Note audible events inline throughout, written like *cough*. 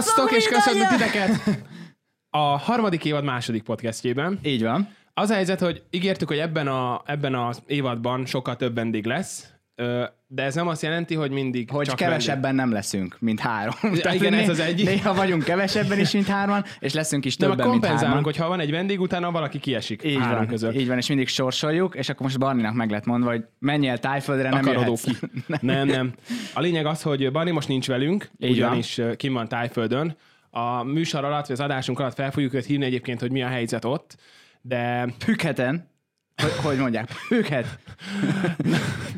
Sziasztok, és köszönjük titeket! A harmadik évad második podcastjében. Így van. Az a helyzet, hogy ígértük, hogy ebben, a, ebben az évadban sokkal több vendég lesz, de ez nem azt jelenti, hogy mindig Hogy csak kevesebben nem leszünk, mint három. Ja, igen, ez az egyik. Néha vagyunk kevesebben is, mint hárman, és leszünk is vendég. De többen, meg mint hárman. hogy ha van egy vendég, utána valaki kiesik Így három van, között. így van, és mindig sorsoljuk, és akkor most Barninak meg lett mondva, hogy menj el tájföldre, nem Akarodó ki. *laughs* Nem, nem. A lényeg az, hogy Barni most nincs velünk, Így ugyanis van. kim van Tájföldön. A műsor alatt, vagy az adásunk alatt fel fogjuk őt hívni egyébként, hogy mi a helyzet ott, de Pükheten, hogy, hogy mondják, Pükhet.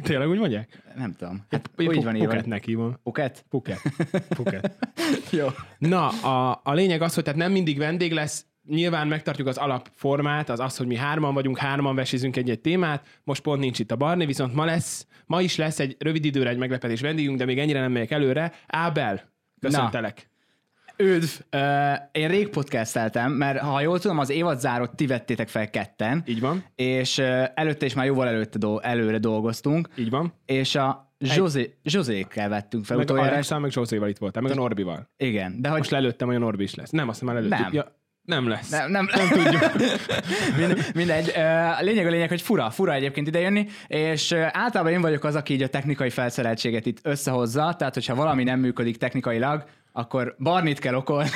tényleg úgy mondják? Nem tudom. Hát Én úgy van írva. Puketnek hívom. Puket? Puket. Puket. *laughs* Jó. Na, a, a lényeg az, hogy tehát nem mindig vendég lesz, nyilván megtartjuk az alapformát, az az, hogy mi hárman vagyunk, hárman vesizünk egy-egy témát, most pont nincs itt a Barni, viszont ma lesz, ma is lesz egy rövid időre egy meglepetés vendégünk, de még ennyire nem megyek előre. Ábel, köszöntelek. Üdv! Uh, én rég podcasteltem, mert ha jól tudom, az évad zárót ti vettétek fel ketten. Így van, És uh, előtte is már jóval előtte do- előre dolgoztunk. így van. És a Zsozé, Zsozékkel vettünk fel Meg a utoljára. Alexával, meg Zsószéval itt voltál, meg a Norbival. Igen, de hogy Most lelőttem, hogy a Norbi is lesz. Nem, azt már lelőttük. Nem. Ja, nem lesz. nem, nem, nem tudjuk. *laughs* Mind- mindegy. A lényeg a lényeg, hogy fura, fura egyébként idejönni, és általában én vagyok az, aki így a technikai felszereltséget itt összehozza, tehát hogyha valami nem működik technikailag, akkor Barnit kell okolni.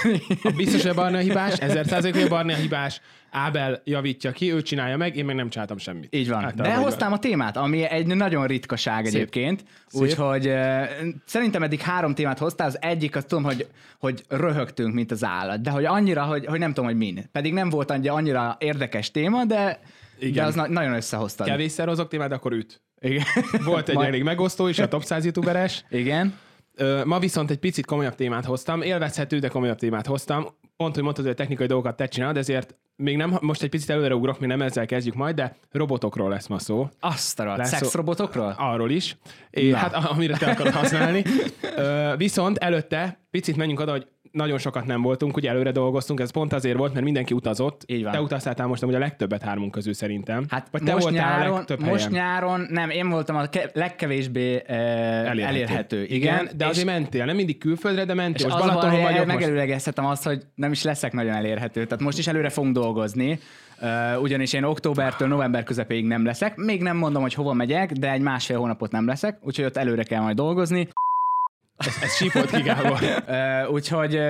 Biztos, hogy a Barni a hibás, ezer százalék, hogy a Barni a hibás. Ábel javítja ki, ő csinálja meg, én meg nem csináltam semmit. Így van. Általában De hoztam a témát, ami egy nagyon ritkaság Szép. egyébként. Úgyhogy uh, szerintem eddig három témát hoztál. Az egyik, azt tudom, hogy, hogy röhögtünk, mint az állat. De hogy annyira, hogy, hogy nem tudom, hogy min. Pedig nem volt annyira, annyira érdekes téma, de, Igen. de az na- nagyon összehoztad. Kevésszer hozok témát, akkor üt. Igen. Volt egy Majd- elég megosztó is, a top 100 youtuberes. Igen. Ma viszont egy picit komolyabb témát hoztam, élvezhető, de komolyabb témát hoztam. Pont, hogy mondtad, hogy a technikai dolgokat te csinálod, ezért még nem, most egy picit előre ugrok, még nem ezzel kezdjük majd, de robotokról lesz ma szó. Azt a Szexrobotokról? Arról is. É, Na. hát amire te akarod használni. *laughs* Ö, viszont előtte picit menjünk oda, hogy nagyon sokat nem voltunk, ugye előre dolgoztunk, ez pont azért volt, mert mindenki utazott. Így van. Te utaztál most amúgy a legtöbbet hármunk közül szerintem. Hát Vagy te most voltál a nyáron, legtöbb most helyen. nyáron, nem, én voltam a ke- legkevésbé uh, elérhető. elérhető. Igen, Igen, de azért mentél, nem mindig külföldre, de és mentél. Most az a baj, Balatonon vagyok most. megelőlegezhetem azt, hogy nem is leszek nagyon elérhető. Tehát most is előre fogunk dolgozni, ugyanis én októbertől november közepéig nem leszek. Még nem mondom, hogy hova megyek, de egy másfél hónapot nem leszek, úgyhogy ott előre kell majd dolgozni. Ez sípolt ki, Gábor. Úgyhogy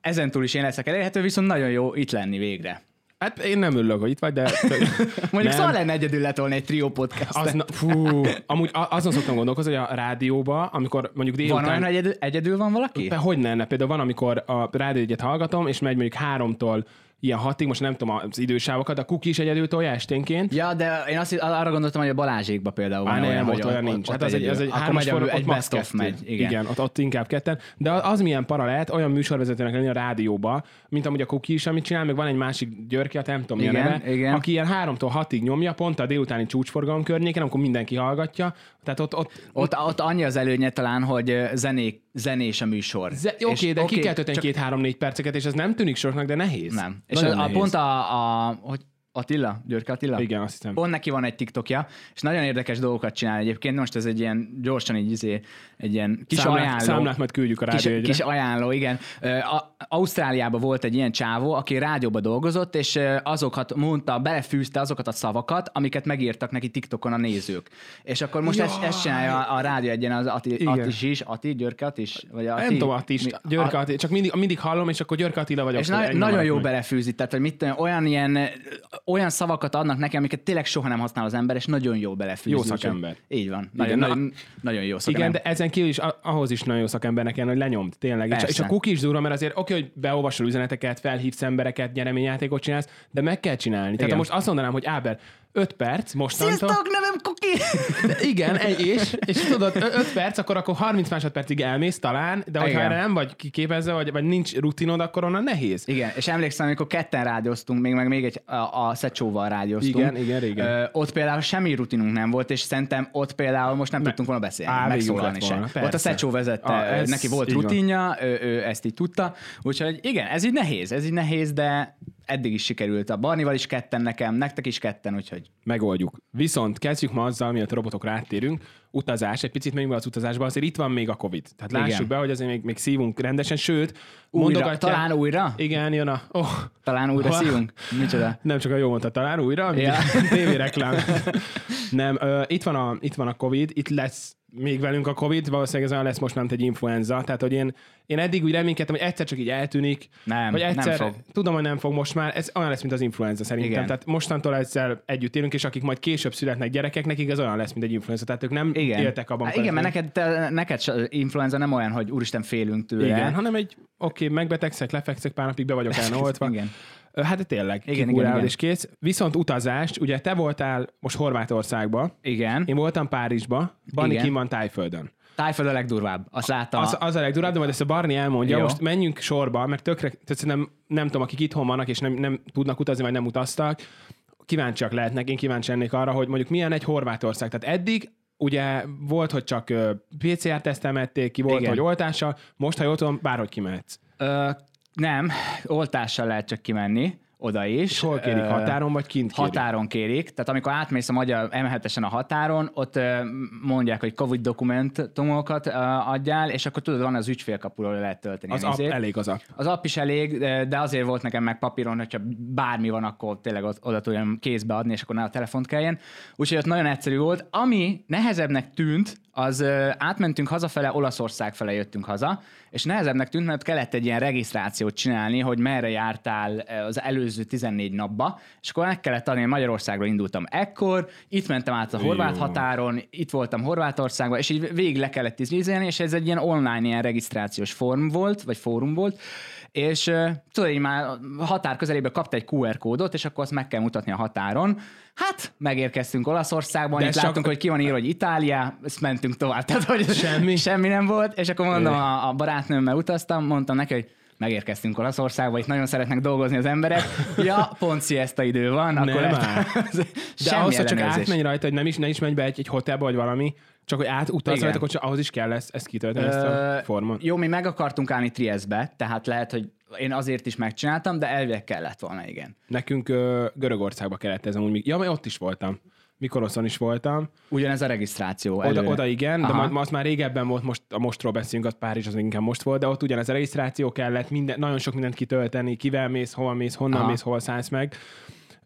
ezentúl is én leszek elérhető, viszont nagyon jó itt lenni végre. Hát én nem örülök, hogy itt vagy, de... *laughs* Mondjuk szóval lenne egyedül letolni egy trió podcast. Az, na, fú, amúgy azon szoktam gondolkozni, hogy a rádióba, amikor mondjuk Van délután... olyan, hogy egyedül, egyedül van valaki? Hogy ne, például van, amikor a rádió egyet hallgatom, és megy mondjuk háromtól ilyen hatig, most nem tudom az idősávokat, a kuki is egyedül tolja esténként. Ja, de én azt arra gondoltam, hogy a Balázsékba például Á, van nem, olyan, ott olyan ott- nincs. ott Hát az egy, az egy hármas megy, egy ott best of megy. Igen. igen ott, ott, inkább ketten. De az milyen para lehet olyan műsorvezetőnek lenni a rádióba, mint amúgy a Kuki is, amit csinál, meg van egy másik Györki, hát nem tudom mi a Igen, neve, igen. aki ilyen háromtól hatig nyomja, pont a délutáni csúcsforgalom környéken, amikor mindenki hallgatja. Tehát ott, ott Ott, ott annyi az előnye talán, hogy zenék, zenés a műsor. Ze- Oké, okay, de ki kell két-három-négy perceket, és ez nem tűnik soknak, de nehéz. Nem. És a, a, pont a, a, hogy Attila, Györke Attila? Igen, azt hiszem. Pont neki van egy TikTokja, és nagyon érdekes dolgokat csinál egyébként. Most ez egy ilyen gyorsan így izé, egy ilyen kis Számlát- ajánló. számlát majd küldjük a kis, kis ajánló, igen. A, Ausztráliában volt egy ilyen csávó, aki rádióba dolgozott, és azokat mondta, belefűzte azokat a szavakat, amiket megírtak neki TikTokon a nézők. És akkor most ezt, ezt csinálja a, a rádió egyen az Ati, Igen. Attis is, Ati, Györke Attis? Vagy Ati, Nem tudom, Attis, Mi- Györke a- Attila, csak mindig, mindig hallom, és akkor Györke Attila vagyok. és na- nagyon jó meg. belefűzi, tehát hogy mit olyan ilyen, olyan szavakat adnak neki, amiket tényleg soha nem használ az ember, és nagyon jó belefűzi. Jó szakember. Így van. Nagyon, na- nagyon, jó Igen, szakember. de ezen kívül is ahhoz is nagyon jó szakembernek kell, hogy lenyomd, tényleg. És, Persze. és a cookie is durva, mert azért oké, hogy beolvasol üzeneteket, felhívsz embereket, nyereményjátékot csinálsz, de meg kell csinálni. Tehát Igen. ha most azt mondanám, hogy Áber, 5 perc mostantól. Sziasztok, nevem Kuki! *laughs* Igen, egy, és, és tudod, 5 perc, akkor, akkor 30 másodpercig elmész talán, de hogyha Igen. erre nem vagy kiképezve, vagy, vagy nincs rutinod, akkor onnan nehéz. Igen, és emlékszem, amikor ketten rádióztunk, még meg még egy, a, a Szecsóval rádióztunk. Igen, igen, régen. Ö, ott például semmi rutinunk nem volt, és szerintem ott például most nem tudtunk volna beszélni, Á, megszólalni lett se. volna, Ott a persze. Szecsó vezette, Ah, ez neki volt rutinja, ő, ő ezt így tudta, úgyhogy igen, ez így nehéz, ez így nehéz, de eddig is sikerült. A Barnival is ketten nekem, nektek is ketten, úgyhogy Megoldjuk. Viszont kezdjük ma azzal, mielőtt a robotokra áttérünk. Utazás, egy picit menjünk be az utazásba, azért itt van még a Covid. Tehát lássuk Igen. be, hogy azért még, még szívunk rendesen, sőt, újra, mondogatják- talán újra? Igen, jön a... Oh, Talán újra Hol- szívunk? Micsoda? Nem csak a jó mondta, talán újra, Ja. *laughs* reklám. Nem, ö, itt, van a, itt van a Covid, itt lesz még velünk a Covid, valószínűleg ez olyan lesz most, mint egy influenza. Tehát, hogy én, én eddig úgy reménykedtem, hogy egyszer csak így eltűnik, Nem, vagy nem egyszer, fog. tudom, hogy nem fog most már, ez olyan lesz, mint az influenza szerintem. Igen. Tehát mostantól ezzel együtt élünk, és akik majd később születnek gyerekek, nekik ez olyan lesz, mint egy influenza. Tehát ők nem Igen. éltek abban. Há, igen, mert neked, te, neked influenza nem olyan, hogy úristen félünk tőle. igen, hanem egy, oké, okay, megbetegszek, lefekszek pár napig, be vagyok eloltva. *laughs* Igen. Hát tényleg, Igen, igen, igen, és kész. Viszont utazást, ugye te voltál most Horvátországba, Igen. én voltam Párizsba, Igen. kim van Tájföldön. Tájföld a legdurvább. Azt láttam. Az, az a legdurább, de majd ezt a Barni elmondja, Jó. most menjünk sorba, mert tökre, tehát szerintem nem tudom, akik itthon vannak, és nem, nem tudnak utazni, vagy nem utaztak, kíváncsiak lehetnek, én kíváncsi lennék arra, hogy mondjuk milyen egy Horvátország. Tehát eddig ugye volt, hogy csak PCR-tesztel mették ki, volt, Igen. hogy oltással, most, ha jól tudom, bárhogy kimehetsz. Ö, nem, oltással lehet csak kimenni, oda is. És hol kérik, határon vagy kint kérik? Határon kérik, tehát amikor átmész a magyar M7-esen a határon, ott mondják, hogy Covid dokumentumokat adjál, és akkor tudod, van az ügyfélkapuról lehet tölteni. Az app, elég az app. Az app is elég, de azért volt nekem meg papíron, hogyha bármi van, akkor tényleg oda tudjam kézbe adni, és akkor ne a telefont kelljen. Úgyhogy ott nagyon egyszerű volt. Ami nehezebbnek tűnt, az ö, átmentünk hazafele, Olaszország fele jöttünk haza, és nehezebbnek tűnt, mert kellett egy ilyen regisztrációt csinálni, hogy merre jártál az előző 14 napba, és akkor meg kellett adni, Magyarországról indultam ekkor, itt mentem át a horvát Jó. határon, itt voltam Horvátországban, és így végig le kellett tíznézni, és ez egy ilyen online ilyen regisztrációs form volt, vagy fórum volt, és tudod, így már a határ közelébe kapta egy QR kódot, és akkor azt meg kell mutatni a határon. Hát, megérkeztünk Olaszországban, De itt csak- láttunk, hogy ki van írva, hogy Itália, ezt mentünk tovább. *laughs* Tehát, hogy Semmi? semmi nem volt, és akkor mondom, a, a barátnőmmel utaztam, mondtam neki, hogy megérkeztünk Olaszországba, itt nagyon szeretnek dolgozni az emberek. Ja, pont siesta idő van, akkor Nem ezt- áll. *laughs* De ahhoz, hogy csak átmenj rajta, hogy nem is, ne is menj be egy, egy hotelbe vagy valami, csak hogy Igen. rajta, akkor csak ahhoz is kell ezt, ezt kitölteni, ezt a formot. Jó, mi meg akartunk állni Trieste-be, tehát lehet, hogy én azért is megcsináltam, de elvileg kellett volna, igen. Nekünk ö, Görögországba kellett ez amúgy. Ja, mert ott is voltam. Mikoroszon is voltam. Ugyanez a regisztráció. Oda, előre. oda igen, de Aha. ma, ma az már régebben volt, most a mostról beszélünk, az Párizs az inkább most volt, de ott ugyanez a regisztráció kellett, minden, nagyon sok mindent kitölteni, kivel mész, hova mész, honnan Aha. mész, hol szállsz meg.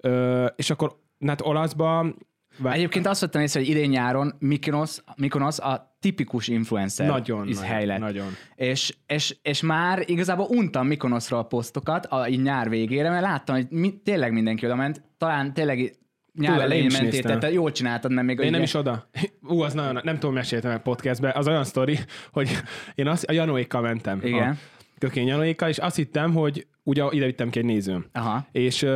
Ö, és akkor, hát olaszba, vá- Egyébként azt vettem észre, hogy idén nyáron Mykonos, Mykonos a tipikus influencer Nagyon, is nagyon, lett. nagyon. És, és, és, már igazából untam Mykonosról a posztokat a így nyár végére, mert láttam, hogy mi, tényleg mindenki oda ment. Talán tényleg nyár Tudom, én elején mentél, tehát jól csináltad, mert még De én ugye- nem is oda. *laughs* Ú, az nagyon, nem tudom, meséltem a podcastbe, az olyan sztori, hogy *laughs* én azt, a Janóékkal mentem. Igen. A kökény Janóékkal, és azt hittem, hogy ugye ide vittem ki egy nézőm. Aha. És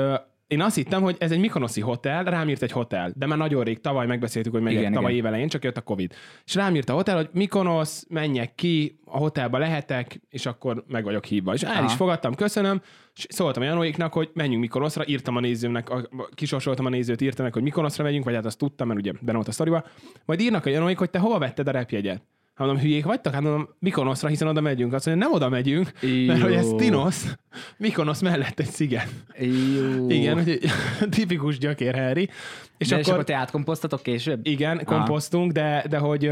én azt hittem, hogy ez egy Mikonoszi hotel, rám írt egy hotel, de már nagyon rég, tavaly megbeszéltük, hogy megyek, Igen, tavaly igen. évelején, csak jött a Covid. És rám írt a hotel, hogy Mikonosz, menjek ki, a hotelba lehetek, és akkor meg vagyok hívva. És el Aha. is fogadtam, köszönöm, és szóltam a Janóéknak, hogy menjünk Mikonoszra, írtam a nézőmnek, a- kisorsoltam a nézőt, írtam meg, hogy Mikonoszra megyünk, vagy hát azt tudtam, mert ugye benne volt a sztoriba. Majd írnak a Janóék, hogy te hova vetted a repjegyet? Hát mondom, hülyék vagytok? Hát mondom, Mikonoszra, hiszen oda megyünk. Azt mondja, nem oda megyünk, mert hogy ez Jó. Tinosz, Mikonosz mellett egy sziget. Jó. Igen, úgyhogy *laughs* tipikus gyökér Harry. És És, akkor, és akkor te átkomposztatok később? igen, komposztunk, de, de hogy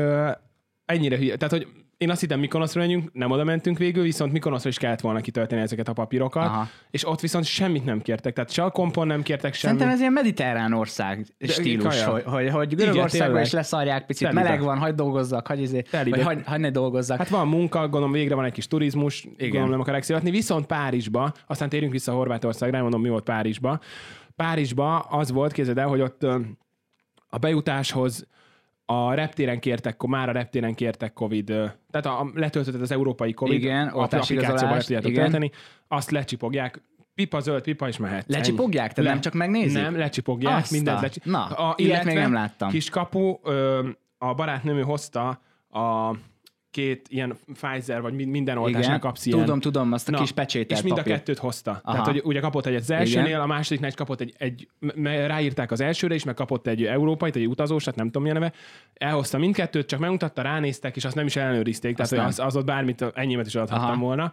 ennyire hülye. Tehát, hogy én azt hittem Mikonoszra menjünk, nem oda mentünk végül, viszont Mikonoszra is kellett volna kitölteni ezeket a papírokat, Aha. és ott viszont semmit nem kértek. Tehát se a kompon nem kértek semmit. Szerintem ez ilyen mediterrán ország stílus, kaja. hogy, hogy, hogy Görögországban is leszarják picit, Telibe. meleg van, hagyd dolgozzak, hagyj, izé, vagy hagy, hagy ne dolgozzak. Hát van munka, gondolom végre van egy kis turizmus, Igen. gondolom nem akarják szívatni, viszont Párizsba, aztán térjünk vissza Horvátországra, mondom, mi volt Párizsba. Párizsba az volt, képzeld el, hogy ott a bejutáshoz a reptéren kértek, már a reptéren kértek Covid, tehát a, a letöltötted az európai Covid Igen, a le tudjátok tölteni, azt lecsipogják, pipa zöld, pipa is mehet. Lecsipogják? Tehát nem csak megnézik? Nem, lecsipogják, Azt mindent a- lecsi... Na, ilyet még nem láttam. Kis kapu, ö, a barátnőm ő hozta a két ilyen Pfizer, vagy min- minden oltásnál Igen, kapsz ilyen. tudom, tudom, azt a kis pecsételt És mind a papírt. kettőt hozta. Aha. Tehát, hogy ugye kapott egyet az elsőnél, Igen. a másodiknál is kapott egy, egy ráírták az elsőre is, meg kapott egy európai, egy utazós, tehát nem tudom milyen neve. Elhozta mindkettőt, csak megmutatta, ránéztek, és azt nem is ellenőrizték, tehát hogy az, az ott bármit, ennyimet is adhattam Aha. volna.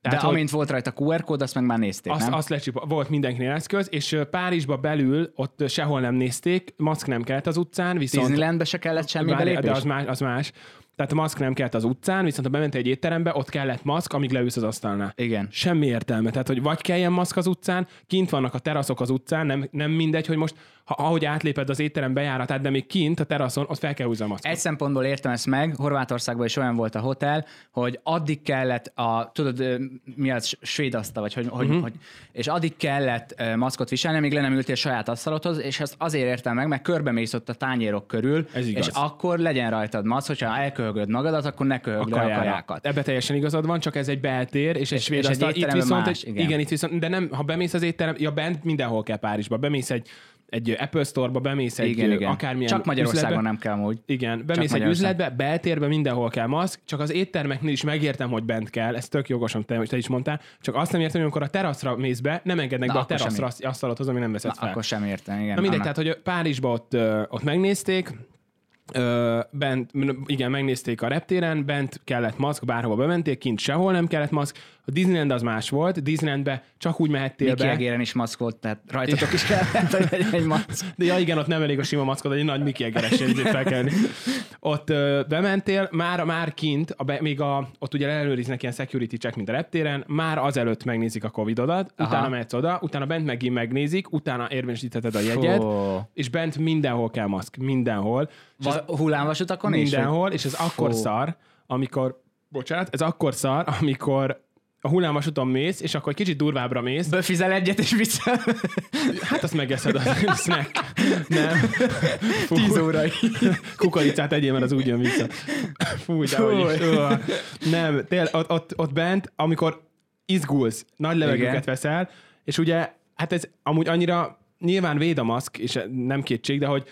De hogy- amint volt rajta QR kód, azt meg már nézték, azt, nem? azt lecsipa, volt mindenkinél eszköz, és Párizsba belül ott sehol nem nézték, maszk nem kellett az utcán, viszont... Disneylandbe se kellett semmi belépés? de az más, az más. Tehát a maszk nem kellett az utcán, viszont ha bementél egy étterembe, ott kellett maszk, amíg leülsz az asztalnál. Igen. Semmi értelme. Tehát, hogy vagy kelljen maszk az utcán, kint vannak a teraszok az utcán, nem, nem mindegy, hogy most, ha, ahogy átléped az étterem bejáratát, de még kint a teraszon, ott fel kell húzni a maszkot. Egy szempontból értem ezt meg, Horvátországban is olyan volt a hotel, hogy addig kellett a, tudod, mi az, svéd asztal, vagy hogy, hogy, hogy, és addig kellett maszkot viselni, amíg le nem ültél saját asztalodhoz, és ezt azért értem meg, mert körbemész ott a tányérok körül, Ez igaz. és akkor legyen rajtad maszk, hogyha elköhögöd magadat, akkor ne köhögd a kajákat. Ebbe teljesen igazad van, csak ez egy beltér, és egy svéd és egy asztal. Itt étteremben viszont, más, egy, igen. igen. itt viszont, de nem, ha bemész az étterem, ja bent mindenhol kell Párizsba, bemész egy, egy Apple Store-ba, bemész egy Igen, igen. akármilyen Csak Magyarországon üzletbe. nem kell amúgy. Igen, bemész egy üzletbe, beltérbe mindenhol kell maszk, csak az éttermeknél is megértem, hogy bent kell, ez tök jogosan te, te is mondtál, csak azt nem értem, hogy amikor a teraszra mész be, nem engednek Na, be a teraszra az asztalodhoz, ami nem veszed Na, fel. akkor sem értem, igen. Na mindegy, annak- tehát, hogy Párizsba ott, ott megnézték, Bent, igen, megnézték a reptéren, bent kellett maszk, bárhova bementék, kint sehol nem kellett maszk. A Disneyland az más volt, Disneylandbe csak úgy mehettél Mickey be. Egéren is maszk volt, tehát rajtatok is kellett, hogy legyen egy maszk. De ja, igen, ott nem elég a sima maszkod, egy nagy Mickey Egeres fel kell. Ott ö, bementél, már, már kint, a be, még a, ott ugye ellenőriznek ilyen security check, mint a reptéren, már azelőtt megnézik a Covid-odat, Aha. utána mehetsz oda, utána bent megint megnézik, utána érvényesítheted a jegyed, Fú. és bent mindenhol kell maszk, mindenhol. Va- hullámvasutakon is? mindenhol, és ez akkor Fú. szar, amikor, bocsánat, ez akkor szar, amikor a hullámvasúton mész, és akkor egy kicsit durvábbra mész, Befizel egyet és vissza. hát azt megeszed a *laughs* snack. Nem. Fú, 10 órai. *laughs* kukoricát egyél, mert az úgy jön vissza. *laughs* Fú, de hogy is. Nem, tényleg, ott, ott, ott bent, amikor izgulsz, nagy levegőket Igen. veszel, és ugye, hát ez amúgy annyira nyilván véd a maszk, és nem kétség, de hogy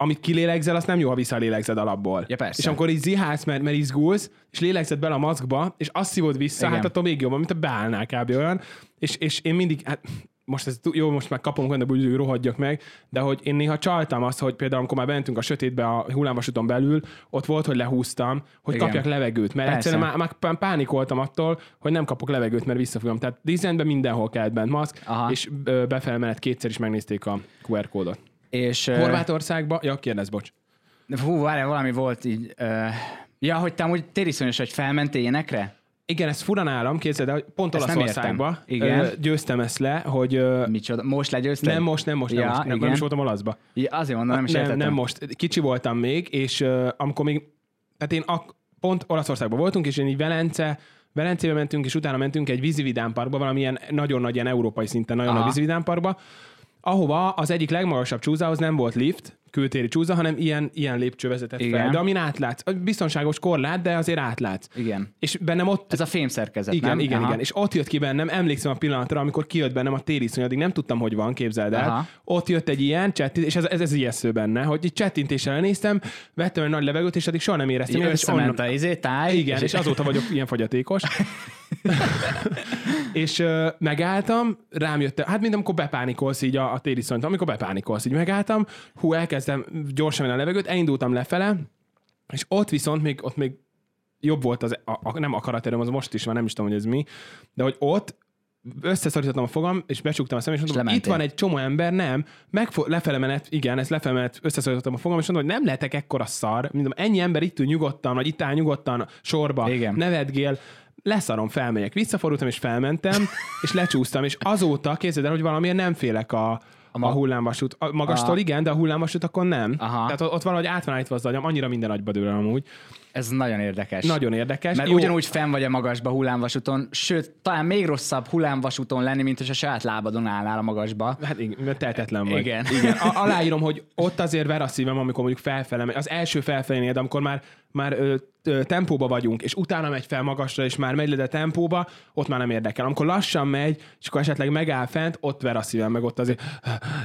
amit kilélegzel, azt nem jó, ha visszalélegzed alapból. Ja, persze. És amikor így zihálsz, mert, mert izgulsz, és lélegzed bele a maszkba, és azt szívod vissza, Igen. hát attól még jobban, mint a beállnál kb. olyan. És, és én mindig, hát most ez jó, most már kapom olyan, hogy rohadjak meg, de hogy én néha csaltam azt, hogy például amikor már mentünk a sötétbe a hullámvasúton belül, ott volt, hogy lehúztam, hogy Igen. kapjak levegőt, mert Persze. egyszerűen már, már pá- pánikoltam attól, hogy nem kapok levegőt, mert visszafogom. Tehát Disneylandben mindenhol kellett bent maszk, Aha. és mellett kétszer is megnézték a QR kódot. És, Horvátországba, ja, kérdez, bocs. hú, várjál, valami volt így. Uh, ja, hogy te amúgy tériszonyos, hogy felmentél énekre? Igen, ez fura nálam, képzeld el, pont Ezt nem Olaszországba értem. Igen. ö, győztem ezt le, hogy ö, Micsoda? Most legyőzted? nem most, nem most, nem ja, most, nem, nem igen. is voltam olaszba. Ja, azért mondom, nem is nem, értettem. nem most. Kicsi voltam még, és uh, amikor még, tehát én ak- pont Olaszországban voltunk, és én így Velence, Velencébe mentünk, és utána mentünk egy vízividámparkba, valamilyen nagyon nagy, ilyen európai szinten nagyon Aha. nagy vízividámparkba, ahova az egyik legmagasabb csúzához nem volt lift, kültéri csúza, hanem ilyen, ilyen lépcső vezetett fel. Igen. De amin átlátsz, biztonságos korlát, de azért átlátsz. Igen. És bennem ott Ez a fémszerkezet, igen, nem? igen, Aha. igen. És ott jött ki bennem, emlékszem a pillanatra, amikor kijött bennem a tériszony, addig nem tudtam, hogy van, képzeld el. Aha. Ott jött egy ilyen csettintés, és ez, ez, ez ijesztő benne, hogy egy csettintéssel elnéztem, vettem egy nagy levegőt, és addig soha nem éreztem. Ilyet, és összement a izé, táj. igen, és azóta vagyok ilyen fogyatékos. *laughs* és ö, megálltam, rám jött, hát mint amikor bepánikolsz így a, a tériszonyt, amikor bepánikolsz, így megálltam, hú, elkezdtem gyorsan venni a levegőt, elindultam lefele, és ott viszont még, ott még jobb volt az, a, a, nem akaraterőm, az most is van, nem is tudom, hogy ez mi, de hogy ott összeszorítottam a fogam, és becsuktam a szemem, és mondtam, hogy itt van egy csomó ember, nem, megfo- lefele menet, igen, ez lefele menet, összeszorítottam a fogam, és mondtam, hogy nem lehetek ekkora szar, mondom, ennyi ember itt ül nyugodtan, vagy itt áll nyugodtan sorba, Igen. nevetgél, leszarom, felmegyek. Visszafordultam, és felmentem, *laughs* és lecsúsztam, és azóta képzeld el, hogy valamiért nem félek a, a, a hullámvasút. A magastól A- igen, de a hullámvasútakon nem. Aha. Tehát ott, valahogy át van állítva az agyam, annyira minden agyba dől amúgy. Ez nagyon érdekes. Nagyon érdekes. Mert Jó, ugyanúgy fenn vagy a magasba hullámvasúton, sőt, talán még rosszabb hullámvasúton lenni, mint hogy a saját lábadon állnál a magasba. Hát igen, mert tehetetlen vagy. Igen. igen. A- aláírom, hogy ott azért ver a szívem, amikor mondjuk felfele. Az első felfelénél, de amikor már, már ö, ö, tempóba vagyunk, és utána megy fel magasra, és már megy le tempóba, ott már nem érdekel. Amikor lassan megy, és akkor esetleg megáll fent, ott ver a szívem, meg ott azért...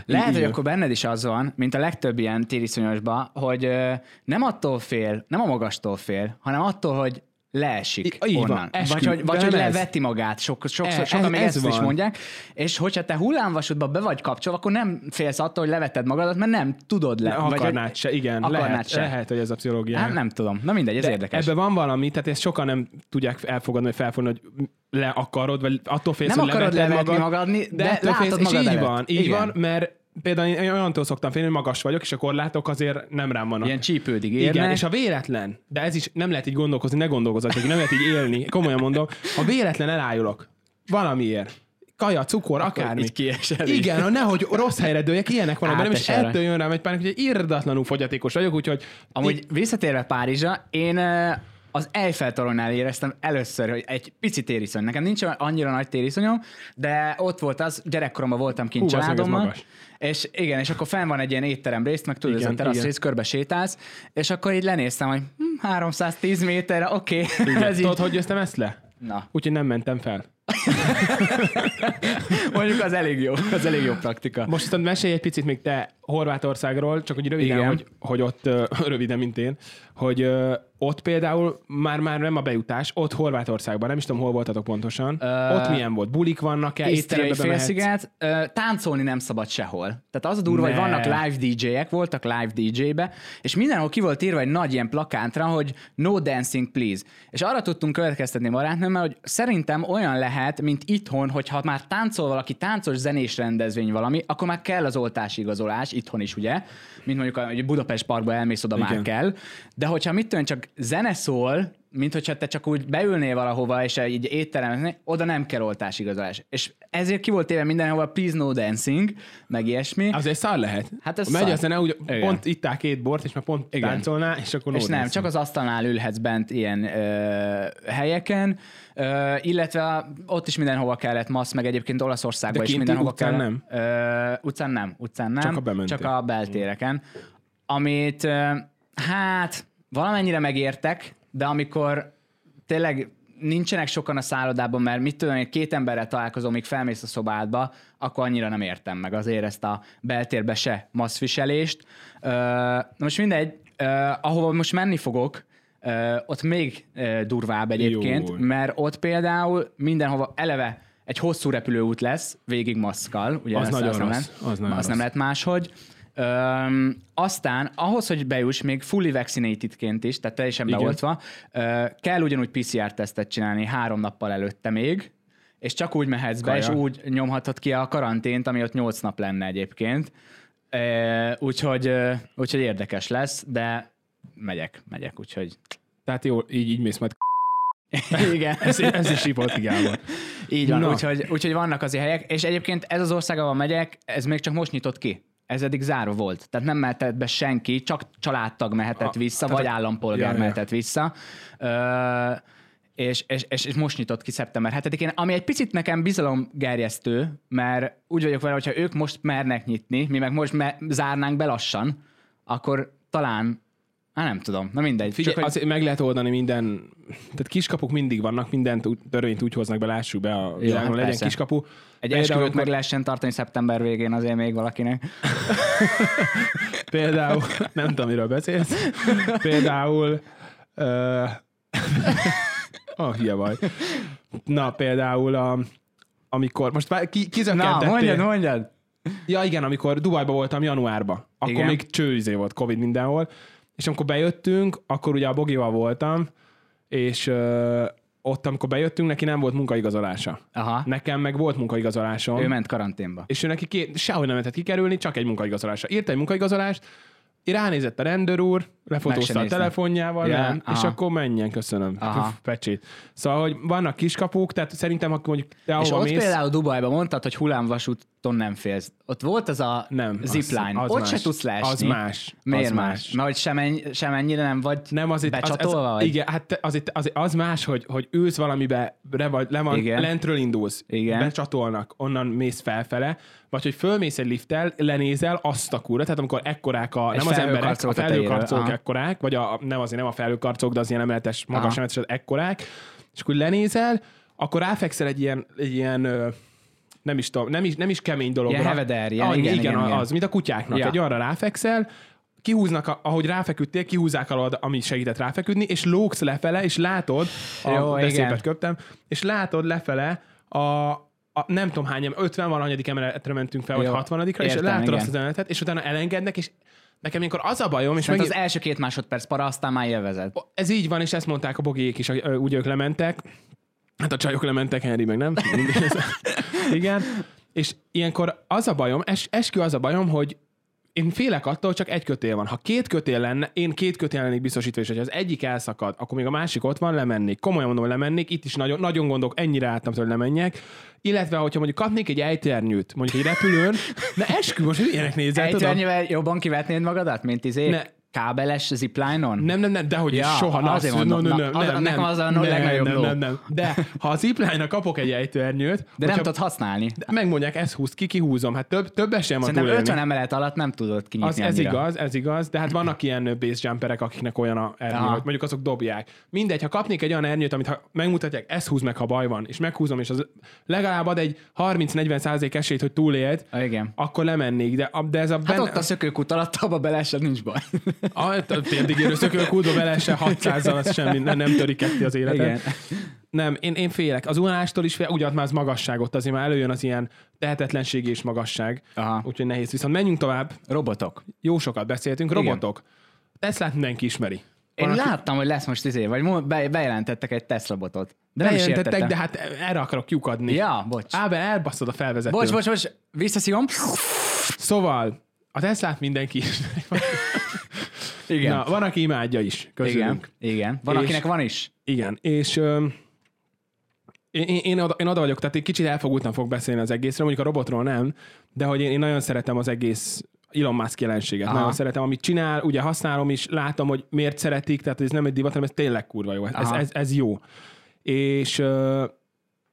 Lehet, így hogy akkor benned is az van, mint a legtöbb ilyen tériszonyosba, hogy ö, nem attól fél, nem a magastól fél, hanem attól, hogy leesik I- így van, onnan. eskü, vagy hogy, vagy hogy leveti magát, sok, sokszor, E- sokan ez- még ez ezt is van. mondják. És hogyha te hullámvasútba be vagy kapcsolva, akkor nem félsz attól, hogy leveted magadat, mert nem tudod le. Ne, vagy akarnád hogy- se, igen. Akarnád lehet, se. lehet, hogy ez a pszichológia. Hát nem tudom. Na mindegy, ez De érdekes. Ebben van valami, tehát ezt sokan nem tudják elfogadni, vagy felfogni, hogy le akarod, vagy attól félsz, Nem hogy akarod levetni magad, magadni, de ettől látod félsz, és magad így előtt. van, így Igen. van, mert például én olyantól szoktam félni, hogy magas vagyok, és a korlátok azért nem rám vannak. Ilyen csípődig érnek. Igen, és a véletlen, de ez is nem lehet így gondolkozni, ne gondolkozzatok, nem lehet így élni, komolyan mondom, ha véletlen elájulok valamiért, kaja, cukor, akármi. így kiesel. Igen, ha nehogy rossz helyre dőljek, ilyenek vannak bennem, és ettől jön rám egy pánik, hogy irdatlanul fogyatékos vagyok, úgyhogy Amúgy visszatérve Párizsra, én az Eiffel toronnál éreztem először, hogy egy pici tériszony. Nekem nincs annyira nagy tériszonyom, de ott volt az, gyerekkoromban voltam kint Hú, családommal. És igen, és akkor fenn van egy ilyen étterem részt, meg tudod, ez a Igen, terasz igen. rész, körbe sétálsz, és akkor így lenéztem, hogy hm, 310 méterre, oké. Okay. *laughs* ez így, tudod, hogy jöttem ezt le? na, Úgyhogy nem mentem fel. *laughs* mondjuk az elég jó, az elég jó praktika. Most viszont mesélj egy picit még te Horvátországról, csak hogy röviden, Igen. hogy, hogy ott, *laughs* röviden, mint én, hogy ott például már, már nem a bejutás, ott Horvátországban, nem is tudom, hol voltatok pontosan, Ö, ott milyen volt? Bulik vannak-e? Bemehetsz? félsziget, ö, táncolni nem szabad sehol. Tehát az a durva, hogy Ne. vannak live DJ-ek, voltak live DJ-be, és mindenhol ki volt írva egy nagy ilyen plakántra, hogy no dancing please. És arra tudtunk következtetni barátnőmmel, hogy szerintem olyan lehet, mint itthon, hogy ha már táncol valaki, táncos zenés rendezvény valami, akkor már kell az oltási igazolás, itthon is ugye, mint mondjuk a hogy Budapest Parkba elmész, oda már Igen. kell. De hogyha mit tudom, csak zene szól, mint hogyha te csak úgy beülnél valahova, és egy étterem, oda nem kell oltásigazolás. És ezért ki volt téve mindenhova please no dancing, meg ilyesmi. Azért szar lehet. Hát ez Megy szar. aztán úgy, Igen. pont ittál két bort, és már pont Igen. táncolnál, és akkor és no nem, dancing. csak az asztalnál ülhetsz bent ilyen ö, helyeken, ö, illetve ott is mindenhova kellett masz, meg egyébként Olaszországban De is mindenhova utcán kellett. Ö, utcán nem, utcán nem. Csak a bementél. Csak a beltéreken. Amit, ö, hát, valamennyire megértek, de amikor tényleg nincsenek sokan a szállodában, mert mit tudom, én két emberrel találkozom, míg felmész a szobádba, akkor annyira nem értem meg azért ezt a beltérbe se masszviselést. Ö, na most mindegy, ahova most menni fogok, ott még durvább egyébként, Jó. mert ott például mindenhova eleve egy hosszú repülőút lesz, végig maszkal, ugye Az nagyon nem rossz, lehet- az nagyon nem rossz. lehet máshogy. Öm, aztán ahhoz, hogy bejuss még fully vaccinatedként is, tehát teljesen Igen. beoltva, ö, kell ugyanúgy PCR-tesztet csinálni három nappal előtte még, és csak úgy mehetsz be, Kaja. és úgy nyomhatod ki a karantént, ami ott nyolc nap lenne egyébként. Úgyhogy, úgyhogy érdekes lesz, de megyek, megyek, úgyhogy Tehát jó, így, így mész majd. *laughs* igen. Ez, ez is Sipolt Gábor. Így van, úgyhogy, úgyhogy vannak azért helyek, és egyébként ez az ország, ahol megyek, ez még csak most nyitott ki. Ez eddig zárva volt. Tehát nem mehetett be senki, csak családtag mehetett A- vissza, tehát vagy a- állampolgár Ja, ja. mehetett vissza. Ö, és, és, és, és most nyitott ki szeptember 7-én, ami egy picit nekem bizalomgerjesztő, mert úgy vagyok vele, hogyha ők most mernek nyitni, mi meg most me- zárnánk be lassan, akkor talán, hát nem tudom, na mindegy. Figyelj, hogy- azért meg lehet oldani minden, tehát kiskapuk mindig vannak, mindent törvényt úgy hoznak be, lássuk be a világon, hát legyen persze. kiskapu. Egy Például, esküvőt meg akkor- lehessen tartani szeptember végén azért még valakinek. *laughs* Például, nem tudom, miről beszélsz, például, uh, *laughs* oh, hülye vagy. Na, például, a, amikor, most vár- ki, Na, kizökkentettél. mondjad, mondjad. Ja, igen, amikor Dubajba voltam januárban, akkor igen. még csőizé volt, Covid mindenhol, és amikor bejöttünk, akkor ugye a Bogival voltam, és ö, ott, amikor bejöttünk, neki nem volt munkaigazolása. Aha. Nekem meg volt munkaigazolásom. Ő ment karanténba. és ő neki két, sehogy nem lehetett kikerülni, csak egy munkaigazolása. Írt egy munkaigazolást, ránézett a rendőr úr, lefotózta a telefonjával, Ja, nem, és akkor menjen, köszönöm. Aha. Pecsét. Szóval, hogy vannak kiskapuk, tehát szerintem, akkor mondjuk te És ott mész, például Dubajban mondtad, hogy hullámvasúton nem félsz. Ott volt az a nem, zipline. Az, az ott más. se tudsz leesni. Az más. Miért az más? Mert hogy semenny, semennyire nem vagy Nem, azért, becsatolva? az, vagy? az, igen, hát te- azért, azért az más, hogy, hogy ülsz valamibe, re vagy, le van, Igen. lentről indulsz, Igen. becsatolnak, onnan mész felfele, vagy hogy fölmész egy lifttel, lenézel azt a kurva, tehát amikor ekkorák a, nem az emberek, a aha. ekkorák, vagy a, nem azért nem a felhőkarcolók, de az ilyen emeletes, magas emeletes, az ekkorák, és akkor lenézel, akkor ráfekszel egy ilyen, egy ilyen nem is tudom, nem is, nem is kemény dologra. Ilyen heveder, ilyen- Annyi, igen, igen, igen, igen. az, mint a kutyáknak. Ja. Egy arra ráfekszel, kihúznak, ahogy ráfeküdtél, kihúzzák alad, ami segített ráfeküdni, és lógsz lefele, és látod, a, Jó, de igen. szépet köptem, és látod lefele a, a nem tudom hány, 50 valahanyadik emeletre mentünk fel, vagy Jó, 60 és értem, látod igen. azt az emeletet, és utána elengednek, és nekem ilyenkor az a bajom, és megint, az első két másodperc para, aztán már élvezed. ez így van, és ezt mondták a bogiék is, úgy ők lementek. Hát a csajok lementek, Henry meg nem. *laughs* Igen. És ilyenkor az a bajom, es, eskü az a bajom, hogy én félek attól, hogy csak egy kötél van. Ha két kötél lenne, én két kötél lennék biztosítva, és ha az egyik elszakad, akkor még a másik ott van, lemennék. Komolyan mondom, lemennék, itt is nagyon, nagyon gondolok, ennyire álltam, hogy lemenjek. Illetve, hogyha mondjuk kapnék egy ejtőernyőt, mondjuk egy repülőn, na eskü, most ilyenek nézel, tudod? Ejtőernyővel jobban kivetnéd magadat, mint izé Ne. Kábeles zipline-on? Nem, nem, nem, dehogy Ja, is, soha. Na, azért mondom, no, no, na, no, az- nem, nekem az a nem, legnagyobb nem, ló. nem, nem. De ha a zipline kapok egy ejtőernyőt, De nem tudod használni. megmondják, ezt húzt ki, kihúzom. Hát több, több esélyem van Szerintem túlélni. 50 emelet alatt nem tudod kinyitni Az, ez annyira. igaz, ez igaz, de hát vannak ilyen base jumperek, akiknek olyan a ernyő, hogy mondjuk azok dobják. Mindegy, ha kapnék egy olyan ernyőt, amit ha megmutatják, ezt húz meg, ha baj van, és meghúzom, és az legalább ad egy 30-40 százalék esélyt, hogy túléld, Igen. akkor lemennék, de, de ez a Hát benne, ott a szökőkút alatt, abba beleesed, nincs baj. A, térdig érő szökőkútba bele se 600-zal, az semmi, nem, nem törik ketté az életet. Igen. Nem, én, én félek. Az unástól is fél, ugyan már az magasságot, azért már előjön az ilyen tehetetlenség és magasság. Aha. Úgyhogy nehéz. Viszont menjünk tovább. Robotok. Jó sokat beszéltünk. Igen. Robotok. Teslát mindenki ismeri. Én Van, aki- láttam, hogy lesz most izé, vagy be, bejelentettek egy Tesla botot. De Bejelentettek, de hát erre akarok kiukadni. Ja, bocs. Ábel, elbaszod a felvezetőt. Bocs, bocs, bocs, visszaszívom. Szóval, a Teslát mindenki ismeri. Igen. Na, van, aki imádja is igen, közülünk. igen. Van, És- akinek van is. Igen, és ö, én, én, oda, én oda vagyok, tehát egy kicsit elfogultan fog beszélni az egészről, mondjuk a robotról nem, de hogy én, én nagyon szeretem az egész Elon Musk jelenséget. Aha. Nagyon szeretem, amit csinál, ugye használom is, látom, hogy miért szeretik, tehát ez nem egy divat, hanem ez tényleg kurva jó. Ez, Aha. ez, ez jó. És ö,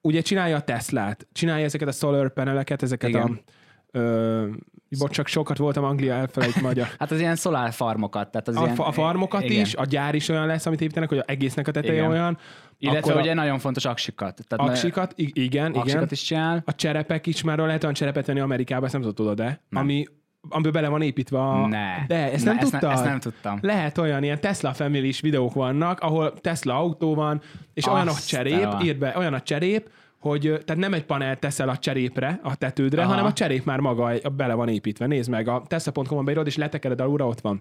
ugye csinálja a Teslát, csinálja ezeket a solar paneleket, ezeket Igen. a... Ö, bocs, csak sokat voltam Anglia, elfelejt magyar. *laughs* Hát az ilyen szolár farmokat. Tehát az A, ilyen, a farmokat igen. is, a gyár is olyan lesz, amit építenek, hogy a egésznek a teteje Igen. olyan. Illetve ugye a nagyon fontos aksikat. Tehát aksikat, igen, igen. aksikat is csinál. A cserepek is, már lehet olyan cserepet venni Amerikában, ezt nem tudod, de? Ami, amiből bele van építve a... Ne. De, ezt Ne, nem ezt tudtad? ne- ezt nem tudtam. Lehet olyan, ilyen Tesla family videók vannak, ahol Tesla autó van, és olyan a Azt cserép, írd be, olyan a cserép, hogy tehát nem egy panel teszel a cserépre, a tetődre, Aha. hanem a cserép már maga bele van építve. Nézd meg, a tesla.com-on beírod, és letekered alulra, ott van.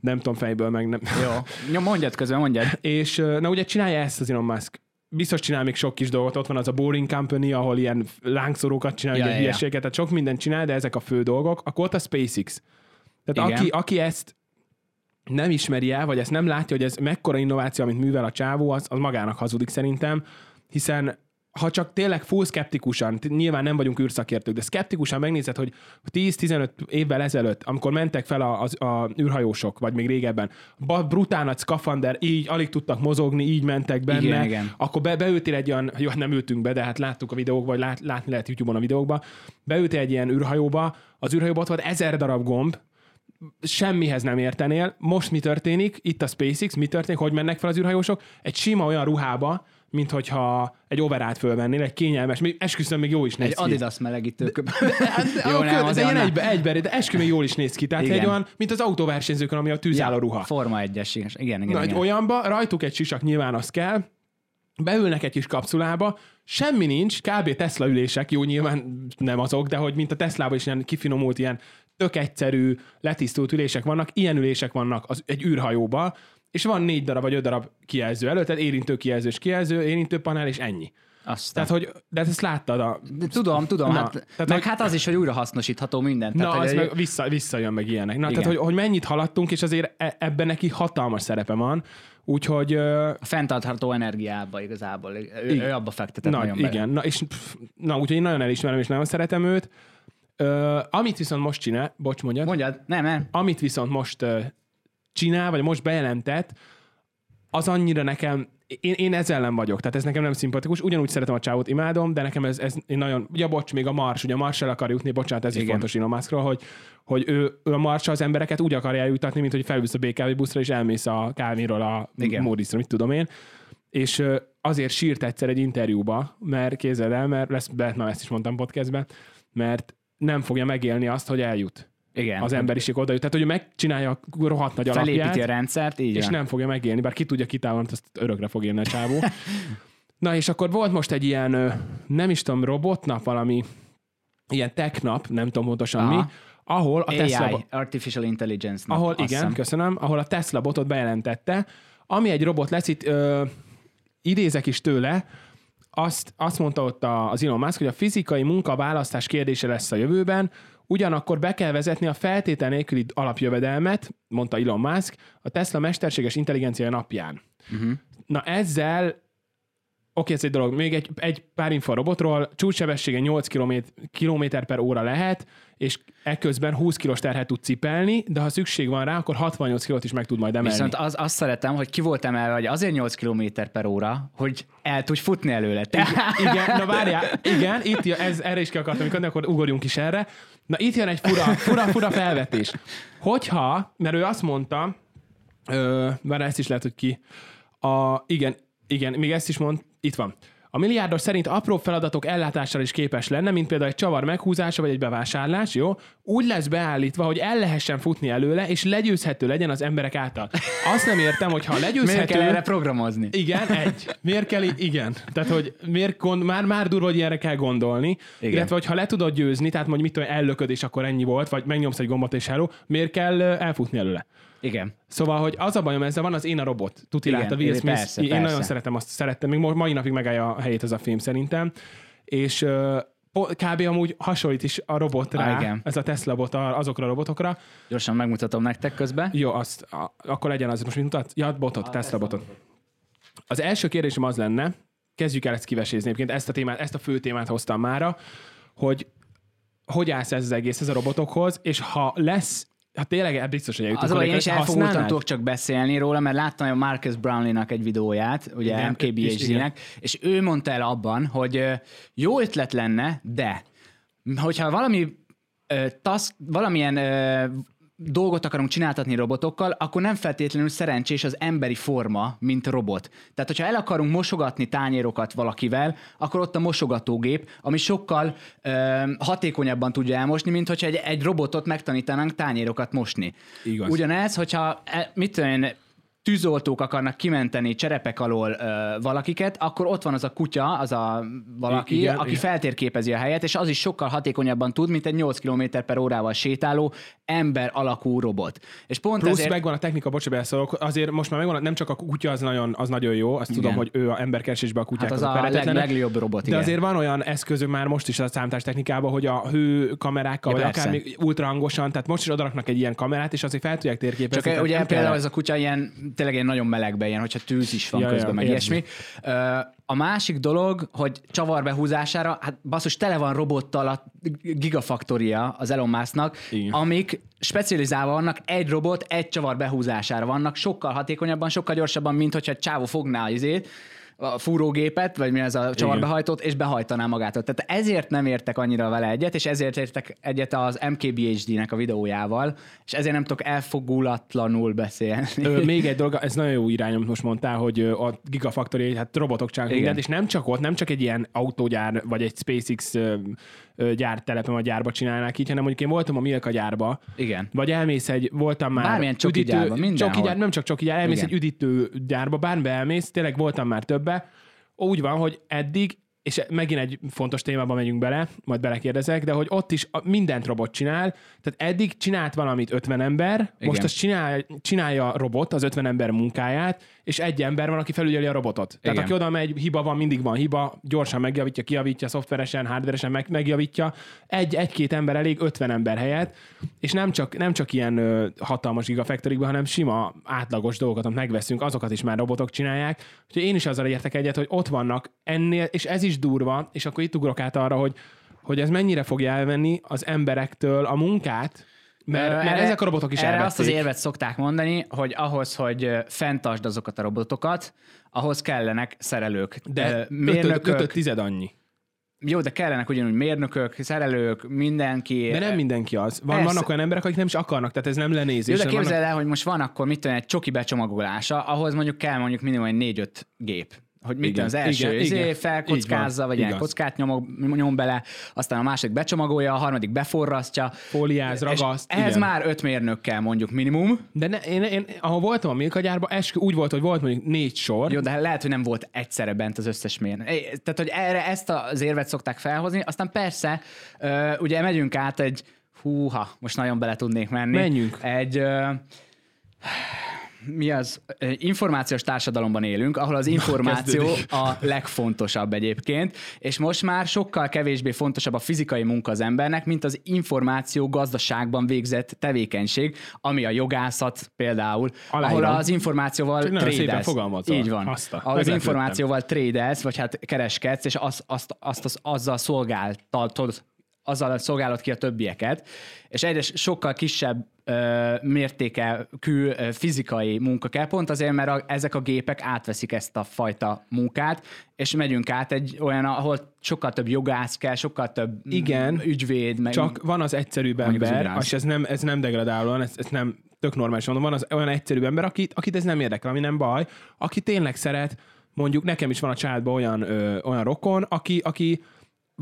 Nem tudom fejből, meg nem. Jó. Nyom, mondjad közben, mondjad. *laughs* És na ugye csinálja ezt az Elon Musk. Biztos csinál még sok kis dolgot, ott van az a Boring Company, ahol ilyen lángszorókat csinál, Ja, ja, ja, ja. tehát sok mindent csinál, de ezek a fő dolgok. Akkor ott a SpaceX. Tehát Igen. aki, aki ezt nem ismeri el, vagy ezt nem látja, hogy ez mekkora innováció, amit művel a csávó, az, az magának hazudik szerintem, hiszen ha csak tényleg full szkeptikusan, nyilván nem vagyunk űrszakértők, de szkeptikusan megnézed, hogy 10-15 évvel ezelőtt, amikor mentek fel a, az, a űrhajósok, vagy még régebben, brutál nagy szkafander, így alig tudtak mozogni, így mentek benne, Igen, igen. akkor be, beültél egy olyan, jó, nem ültünk be, de hát láttuk a videókba, vagy lát, látni lehet YouTube-on a videókba, beültél egy ilyen űrhajóba, az űrhajóban ott volt ezer darab gomb, semmihez nem értenél. Most mi történik? Itt a SpaceX, mi történik? Hogy mennek fel az űrhajósok? Egy sima olyan ruhába, mint hogyha egy overát fölvennél, egy kényelmes, még esküszöm, még jó is néz Egy ki. Adidas melegítő. Jó, Jó, nem, nem, de ilyen egybe, egybe, de eskü még jól is néz ki. Tehát Igen. egy olyan, mint az autóversenyzőkön, ami a tűzálló ruha. Forma egyes. Igen, igen, igen. Na, egy igen. olyanba, rajtuk egy sisak, nyilván az kell, beülnek egy kis kapszulába, semmi nincs, kb. Tesla ülések, jó, nyilván nem azok, de hogy mint a Teslában is ilyen kifinomult, ilyen tök egyszerű, letisztult ülések vannak, ilyen ülések vannak az, egy űrhajóba, és van négy darab vagy öt darab kijelző előtt, tehát érintő kijelző és kijelző, érintő panel és ennyi. Aztán. Tehát, hogy, de ezt látod a... De tudom, tudom, Na, hát, tehát, meg hogy- hát az is, hogy újra hasznosítható minden. Na, Tehát, az hogy- meg vissza, visszajön meg ilyenek. Na, Igen. tehát, hogy, hogy mennyit haladtunk, és azért e- ebben neki hatalmas szerepe van. Úgyhogy a fenntartható energiába igazából. Ő, Igen. ő abba fektetett Na, nagyon bele. igen, na, és pff, na, úgyhogy én nagyon elismerem, és nagyon szeretem őt. Ö, amit viszont most csinál, bocs, mondjad, Mondjad, nem, nem. amit viszont most ö, csinál, vagy most bejelentett, az annyira nekem, én, én ezzel ellen vagyok, tehát ez nekem nem szimpatikus. Ugyanúgy szeretem a csávót, imádom, de nekem ez, ez én nagyon, ugye bocs, még a Mars, ugye a Mars el akar jutni, bocsánat, ez is Igen. fontos Elon Muskról, hogy, hogy ő, ő a Marsra az embereket úgy akarja eljutatni, mint hogy felvisz a BKV buszra, és elmész a kávéról a. Módisra, mit tudom én. És azért sírt egyszer egy interjúba, mert kézzel el, mert lesz, lehet, már ezt is mondtam podcastben, mert nem fogja megélni azt, hogy eljut. Igen. az emberiség oda jut. Tehát, hogy megcsinálja a rohadt nagy Felépíti alapját, a rendszert, így és van. nem fogja megélni, bár ki tudja kitávon, azt örökre fog élni a csávó. *laughs* Na és akkor volt most egy ilyen, nem is tudom, robotnap, valami ilyen tech nap, nem tudom pontosan Aha. mi, ahol a AI, Tesla, Artificial Intelligence. nap, ahol igen, hiszem. köszönöm, ahol a Tesla botot bejelentette, ami egy robot lesz, itt ö, idézek is tőle, azt, azt mondta ott az Elon Musk, hogy a fizikai munkaválasztás kérdése lesz a jövőben, ugyanakkor be kell vezetni a feltétel nélküli alapjövedelmet, mondta Elon Musk, a Tesla mesterséges intelligencia napján. Uh-huh. Na ezzel, oké, ez egy dolog, még egy, egy pár info a robotról, csúcssebessége 8 km, km per óra lehet, és ekközben 20 kilós terhet tud cipelni, de ha szükség van rá, akkor 68 kilót is meg tud majd emelni. Viszont az, azt szeretem, hogy ki volt emelve, hogy azért 8 km per óra, hogy el tudj futni előle. Igen, na várjál, igen, itt ez, erre is ki akartam jutni, akkor ugorjunk is erre. Na itt jön egy fura, fura, fura felvetés. Hogyha, mert ő azt mondta, ö, már ezt is lehet, hogy ki, a, igen, igen, még ezt is mond, itt van. A milliárdos szerint apró feladatok ellátására is képes lenne, mint például egy csavar meghúzása vagy egy bevásárlás, jó? Úgy lesz beállítva, hogy el lehessen futni előle, és legyőzhető legyen az emberek által. Azt nem értem, hogy ha Miért legyőzhető... kell erre programozni? Igen, egy. Miért kell Igen. Tehát, hogy miért gond, már, már durva, hogy ilyenre kell gondolni. Igen. Illetve, hogy ha le tudod győzni, tehát mondjuk mit tudom, ellököd, és akkor ennyi volt, vagy megnyomsz egy gombot, és hello, miért kell elfutni előle? Igen. Szóval, hogy az a bajom ezzel van, az én a robot. Tuti Igen, látta Will persze, Smith. persze. Én nagyon szeretem azt, szerettem. Még mai napig megállja a helyét ez a film szerintem. És kb. amúgy hasonlít is a robotra, Ah, igen. ez a Tesla bot a- azokra a robotokra. Gyorsan megmutatom nektek közben. Jó, azt, a, akkor legyen az, most mit mutat? Ja, botot, Tesla botot. Az első kérdésem az lenne, kezdjük el ezt kivesézni egyébként, ezt a témát, ezt a fő témát hoztam mára, hogy hogy állsz ez az egész, ez a robotokhoz, és ha lesz, hát tényleg hát biztos, hogy eljutunk. Az én is használnád? tudok csak beszélni róla, mert láttam a Marcus Brownlee-nak egy videóját, ugye MKBHD-nek, és ő mondta el abban, hogy jó ötlet lenne, de hogyha valami task, valamilyen dolgot akarunk csináltatni robotokkal, akkor nem feltétlenül szerencsés az emberi forma, mint robot. Tehát, hogyha el akarunk mosogatni tányérokat valakivel, akkor ott a mosogatógép, ami sokkal ö, hatékonyabban tudja elmosni, mint hogyha egy, egy robotot megtanítanánk tányérokat mosni. Igaz. Ugyanez, hogyha e, mit tudom én, tűzoltók akarnak kimenteni cserepek alól ö, valakiket, akkor ott van az a kutya, az a valaki, igen, igen, aki igen. feltérképezi a helyet, és az is sokkal hatékonyabban tud, mint egy 8 km per órával sétáló ember alakú robot. És pont Plusz ezért... megvan a technika, bocsánat, beleszólok, azért most már megvan, nem csak a kutya az nagyon, az nagyon jó, azt tudom, hogy ő a emberkeresésben a kutyák Hát az azok a leg, legjobb robot, De igen. azért van olyan eszközök már most is a számítástechnikában, hogy a hő kamerákkal, Ja, vagy persze. akár még ultrahangosan, tehát most is odaraknak egy ilyen kamerát, és azért fel tudják térképezni. Csak ugye például ez a kutya ilyen, tényleg ilyen nagyon melegbe, ilyen, hogyha tűz is van Ja, közben, ja, meg érzi. ilyesmi. A másik dolog, hogy csavar behúzására, hát basszus, tele van robottal a gigafaktoria az Elon Musknak, Igen. amik specializálva vannak, egy robot, egy csavar behúzására vannak, sokkal hatékonyabban, sokkal gyorsabban, mint hogyha egy csávó fogná az izét, a fúrógépet, vagy mi ez a csavarbehajtót, és behajtaná magától. Tehát ezért nem értek annyira vele egyet, és ezért értek egyet az MKBHD-nek a videójával, és ezért nem tudok elfogulatlanul beszélni. Ö, még *laughs* egy dolog, ez nagyon jó irány, amit most mondtál, hogy a Gigafactory, hát robotok csinálnak mindent, és nem csak ott, nem csak egy ilyen autógyár, vagy egy SpaceX gyártelepen vagy gyárba csinálnák így, hanem mondjuk én voltam a Milka gyárba, Igen. vagy elmész egy, voltam már Bármilyen csoki gyárba, mindenhol. csoki gyár, nem csak csoki gyár, elmész Igen. egy üdítő gyárba, bárbe elmész, tényleg voltam már többe, úgy van, hogy eddig, és megint egy fontos témába megyünk bele, majd belekérdezek, de hogy ott is a- mindent robot csinál, tehát eddig csinált valamit 50 ember, Igen. most azt csinál, csinálja a robot az 50 ember munkáját, és egy ember van, aki felügyeli a robotot. Tehát Igen. aki oda megy, hiba van, mindig van hiba, gyorsan megjavítja, kijavítja, szoftveresen, hardveresen meg, megjavítja. Egy, egy-két ember elég 50 ember helyett, és nem csak, nem csak ilyen ö, hatalmas gigafactory hanem sima, átlagos dolgokat, amit megveszünk, azokat is már robotok csinálják. Úgyhogy én is azzal értek egyet, hogy ott vannak ennél, és ez is durva, és akkor itt ugrok át arra, hogy, hogy ez mennyire fogja elvenni az emberektől a munkát, mert, mert erre- ezek a robotok is Erre elvették. azt az érvet szokták mondani, hogy ahhoz, hogy fenntartsd azokat a robotokat, ahhoz kellenek szerelők. de mérnökök, ötöt, tized annyi. Jó, de kellenek ugyanúgy mérnökök, szerelők, mindenki. De nem mindenki az. Van, Persze. vannak olyan emberek, akik nem is akarnak, tehát ez nem lenézés. Jó, de képzeld el, hogy most van akkor mit tudom, egy csoki becsomagolása, ahhoz mondjuk kell mondjuk minimum egy négy-öt gép, hogy mit Igen, az első igen, izé, igen. felkockázza, vagy ilyen kockát nyomog, nyom bele, aztán a másik becsomagolja, a harmadik beforrasztja. Fóliáz, ragaszt. ehhez igen. már öt mérnök kell mondjuk minimum. De ne, én, én, ahol voltam a Milka-gyárban, eskü, úgy volt, hogy volt mondjuk négy sor. Jó, de lehet, hogy nem volt egyszerre bent az összes mérnök. Tehát, hogy erre ezt az érvet szokták felhozni, aztán persze, ugye megyünk át egy, húha, most nagyon bele tudnék menni. Menjünk. Egy, mi az? Információs társadalomban élünk, ahol az információ a legfontosabb egyébként, és most már sokkal kevésbé fontosabb a fizikai munka az embernek, mint az információ gazdaságban végzett tevékenység, ami a jogászat például, Aláírom. ahol az információval Csak szépen trédelsz. Így van. Ahol az információval trédelsz, vagy hát kereskedsz, és azt, azt, azt, azt azzal szolgáltatod, azzal szolgálod ki a többieket, és egyre sokkal kisebb ö, mértékű ö, fizikai munka kell, pont azért, mert a, ezek a gépek átveszik ezt a fajta munkát, és megyünk át egy olyan, ahol sokkal több jogász kell, sokkal több Igen, ügyvéd, meg Csak van az egyszerűbb az ember, ügyrász. és ez nem, ez nem degradálóan, ez, ez nem tök normális mondom, van az olyan egyszerűbb ember, akit, akit ez nem érdekel, ami nem baj, aki tényleg szeret, mondjuk nekem is van a családban olyan, ö, olyan rokon, aki, aki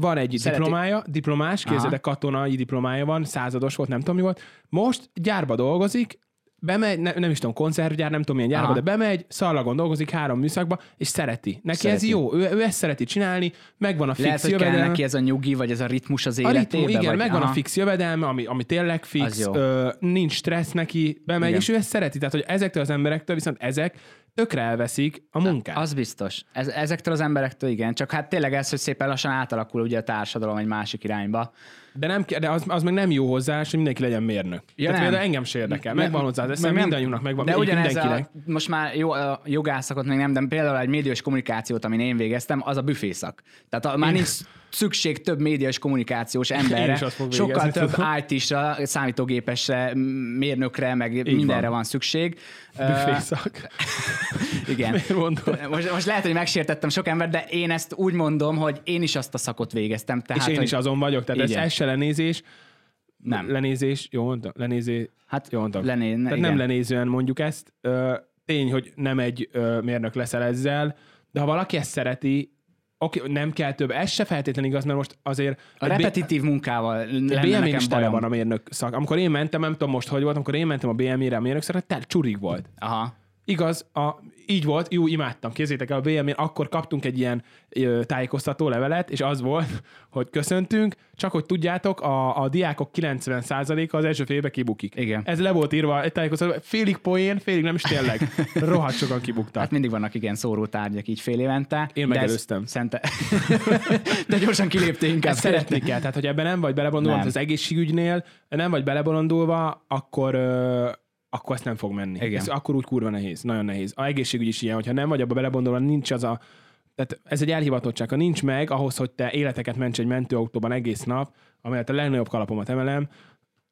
van egy Szereti- diplomája, diplomás, képzeld, katonai diplomája van, százados volt, nem tudom mi volt. Most gyárba dolgozik, bemegy, ne, nem is tudom, konzervgyár, nem tudom milyen gyárba, Aha. de bemegy, szalagon dolgozik három műszakba, és szereti. Neki Szereti. ez jó, ő, ő ezt szereti csinálni, megvan a fix lehet, jövedelme. neki ez a nyugi, vagy ez a ritmus az A életében. ritmus, igen, vagy, megvan aha. a fix jövedelme, ami, ami tényleg fix, ö, nincs stressz neki, bemegy, Igen. és ő ezt szereti. Tehát, hogy ezektől az emberektől viszont ezek tökre elveszik a munkát. Az biztos. Ez, ezektől az emberektől igen. Csak hát tényleg ez, hogy szépen lassan átalakul ugye a társadalom egy másik irányba. De, nem, de az, az meg nem jó hozzá, hogy mindenki legyen mérnök. Ja, Tehát például engem se érdekel. Megvan hozzá, de meg mindannyiunknak megvan. De ugyanez a, most már jó, a jogászakot még nem, de például egy médiás kommunikációt, amin én végeztem, az a büfészak. Tehát a, már nincs szükség több médiás kommunikációs emberre, sokkal több. IT-sra, számítógépesre, mérnökre, meg mindenre van, szükség. Ö, Büfészak. *laughs* igen. Most, most lehet, hogy megsértettem sok ember, de én ezt úgy mondom, hogy én is azt a szakot végeztem. Tehát, És én hogy is azon vagyok, tehát ez, ez se lenézés. Nem. Lenézés, jó mondtam? Lenézé, Hát jó mondtam. lené, Tehát igen. nem lenézően mondjuk ezt. Ö, tény, hogy nem egy ö, mérnök leszel ezzel, de ha valaki ezt szereti, oké, nem kell több. Ez se feltétlenül igaz, mert most azért... A repetitív munkával a lenne BMI nekem is tele van a mérnök szak. Amikor én mentem, nem tudom most, hogy volt, amikor én mentem a BMI-re a mérnök szakra, tel csurig volt. Aha. Igaz, a, így volt, jó, imádtam. Képzétek el, a BM-én akkor kaptunk egy ilyen ö, tájékoztató levelet, és az volt, *laughs* hogy köszöntünk, csak hogy tudjátok, a, a diákok 90%-a az első félbe kibukik. Igen. Ez le volt írva egy tájékoztató, félig poén, félig nem is tényleg. *laughs* Rohadt sokan kibuktak. Hát mindig vannak igen szóró tárgyak így fél évente. Én megelőztem. Szente... *laughs* de gyorsan kiléptél inkább. Ezt szeretni kell, tehát hogy ebben nem vagy belebolondulva, Nem. az egészségügynél nem vagy belebolondulva, akkor, ö, akkor ezt nem fog menni. Igen. Ez akkor úgy kurva nehéz, nagyon nehéz. A egészségügy is ilyen, hogyha nem vagy abba belebondolva, nincs az a tehát ez egy elhivatottság. Ha nincs meg ahhoz, hogy te életeket ments egy mentőautóban egész nap, amelyet a legnagyobb kalapomat emelem,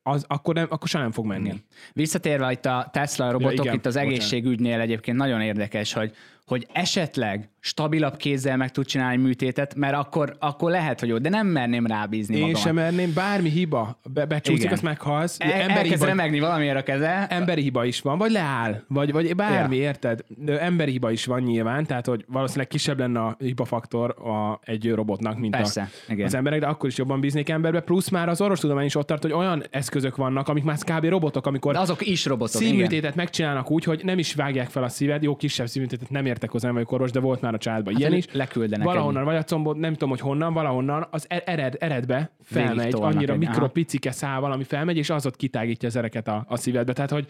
az akkor, nem, akkor sem nem fog menni. Visszatérve itt a Tesla robotok, Ja, igen, itt az bocsánat. egészségügynél egyébként nagyon érdekes, hogy, hogy esetleg stabilabb kézzel meg tud csinálni műtétet, mert akkor, akkor lehet, hogy jó, de nem merném rábízni Én magamat. sem merném, bármi hiba, be, becsúszik, Igen. azt meghalsz. El, emberi, elkezd hiba, remegni valamiért a keze. emberi hiba is van, vagy leáll, vagy, vagy bármi, Ja. érted? De emberi hiba is van nyilván, tehát hogy valószínűleg kisebb lenne a hibafaktor a, egy robotnak, mint Persze, a, igen. az emberek, de akkor is jobban bíznék emberbe. Plusz már az orvostudomány is ott tart, hogy olyan eszközök vannak, amik már kb. robotok, amikor De azok is robotok. igen. szívműtétet megcsinálnak úgy, hogy nem is vágják fel a szíved, jó kisebb szívműtétet nem értek hozzá, nem vagyok orvos, de volt már a családban ilyen Hát, is. leküldenek Valahonnan, vagy a combod, nem tudom, hogy honnan, valahonnan, az e- ered, eredbe felmegy, annyira egy- mikro aha. picike szával, ami felmegy, és az ott kitágítja az ereket a, a szívedbe. Tehát, hogy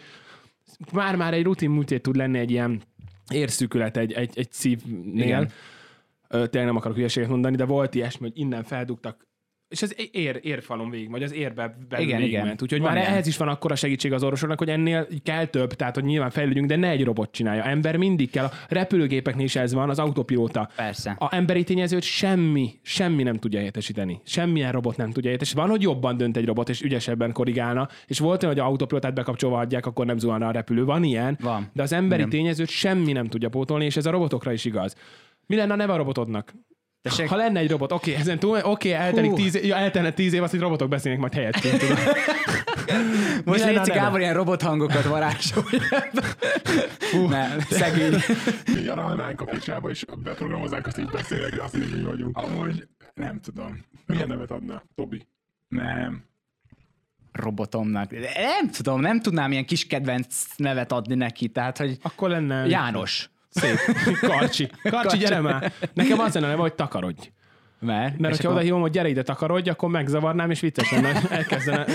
már-már egy rutin műtét tud lenni egy ilyen érszűkület egy, egy, egy szívnél. Igen. Ö, tényleg nem akarok hülyeséget mondani, de volt ilyesmi, hogy innen feldugtak és ez ér, érfalon végig, vagy az érbe belül Igen, végig igen. ment. Úgyhogy Van már ilyen. ehhez is van akkor a segítség az orvosoknak, hogy ennél kell több, tehát hogy nyilván fejlődjünk, de ne egy robot csinálja. Ember mindig kell. A repülőgépeknél is ez van, az autopilóta. Persze. A emberi tényezőt semmi, semmi nem tudja helyettesíteni. Semmilyen robot nem tudja helyettesíteni. Van, hogy jobban dönt egy robot, és ügyesebben korrigálna, és volt olyan, hogy a autopilotát bekapcsolva adják, akkor nem zuhanna a repülő. Van ilyen, Van. de az emberi Igen. tényezőt semmi nem tudja pótolni, és ez a robotokra is igaz. Mi lenne a neve a robotodnak? Tessék? Ha lenne egy robot, oké, ezen túl, oké, eltelik Hú. tíz, év, ja, eltelne tíz év, azt, hogy robotok beszélnek majd helyettünk. *laughs* Most a neve? Gábor ilyen robothangokat varázsolja. Nem, szegény. Nyaralnánk a picsába, és beprogramozzánk, azt így beszélek, de azt így vagyunk. Amúgy nem tudom. Milyen nevet adna? Tobi? Nem. Robotomnak. Nem tudom, nem tudnám ilyen kis kedvenc nevet adni neki, tehát, hogy Akkor lenne... János. Szép. *laughs* Karcsi. Karcsi, gyere már. Nekem az lenne, hogy takarodj. Mert, Mert hogyha oda hívom, hogy gyere ide takarodj, akkor megzavarnám, és vicces lenne. Elkezdene. *laughs*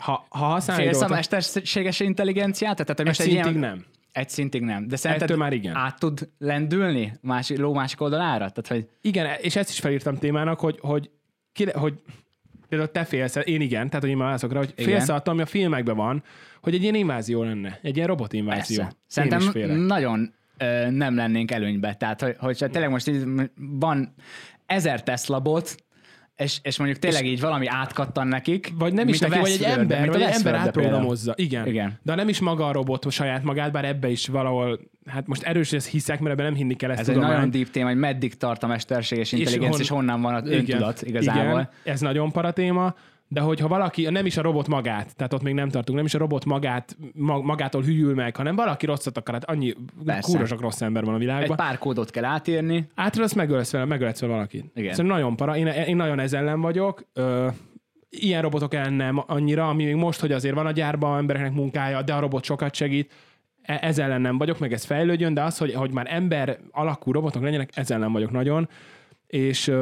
Ha, ha használni Félsz a mesterséges intelligenciát? Tehát, hogy egy most egy szintig ilyen... nem. Egy szintig nem. De szerinted Ettől már igen. át tud lendülni másik, ló másik oldalára? Tehát, hogy Igen, és ezt is felírtam témának, hogy, hogy, ki, hogy például te félsz, én igen, tehát hogy én már azokra, hogy Igen. félsz attól, ami a filmekben van, hogy egy ilyen invázió lenne, egy ilyen robotinvázió. persze. Szerintem nagyon ö, nem lennénk előnybe. Tehát, hogy, hogyha tényleg most így van ezer Tesla bot, és, és mondjuk tényleg így valami átkattan nekik. Vagy nem is neki, vagy egy ember, vagy egy ember átprogramozza. Igen. Igen. De nem is maga a robot saját magát, bár ebbe is valahol, hát most erős, ezt hiszek, mert ebben nem hinni kell ezt Ez egy tudomány. nagyon deep téma, hogy meddig tart a mesterséges intelligencia, és, hon- honnan van az öntudat igazából. Igen, ez nagyon para téma, de hogyha valaki, nem is a robot magát, tehát ott még nem tartunk, nem is a robot magát, ma- magától hűl meg, hanem valaki rosszat akar, hát annyi sok rossz ember van a Egy világban. pár kódot kell átírni. Átölsz, megölsz vele, megölsz vele valakit. Igen. Szerintem nagyon para. Én, én nagyon ez ellen vagyok. Ö, ilyen robotok ellen nem annyira, ami még most, hogy azért van a gyárban embereknek munkája, de a robot sokat segít. E- Ez ellen nem vagyok, meg ez fejlődjön, de az, hogy, hogy már ember alakú robotok legyenek, ez ellen vagyok nagyon. És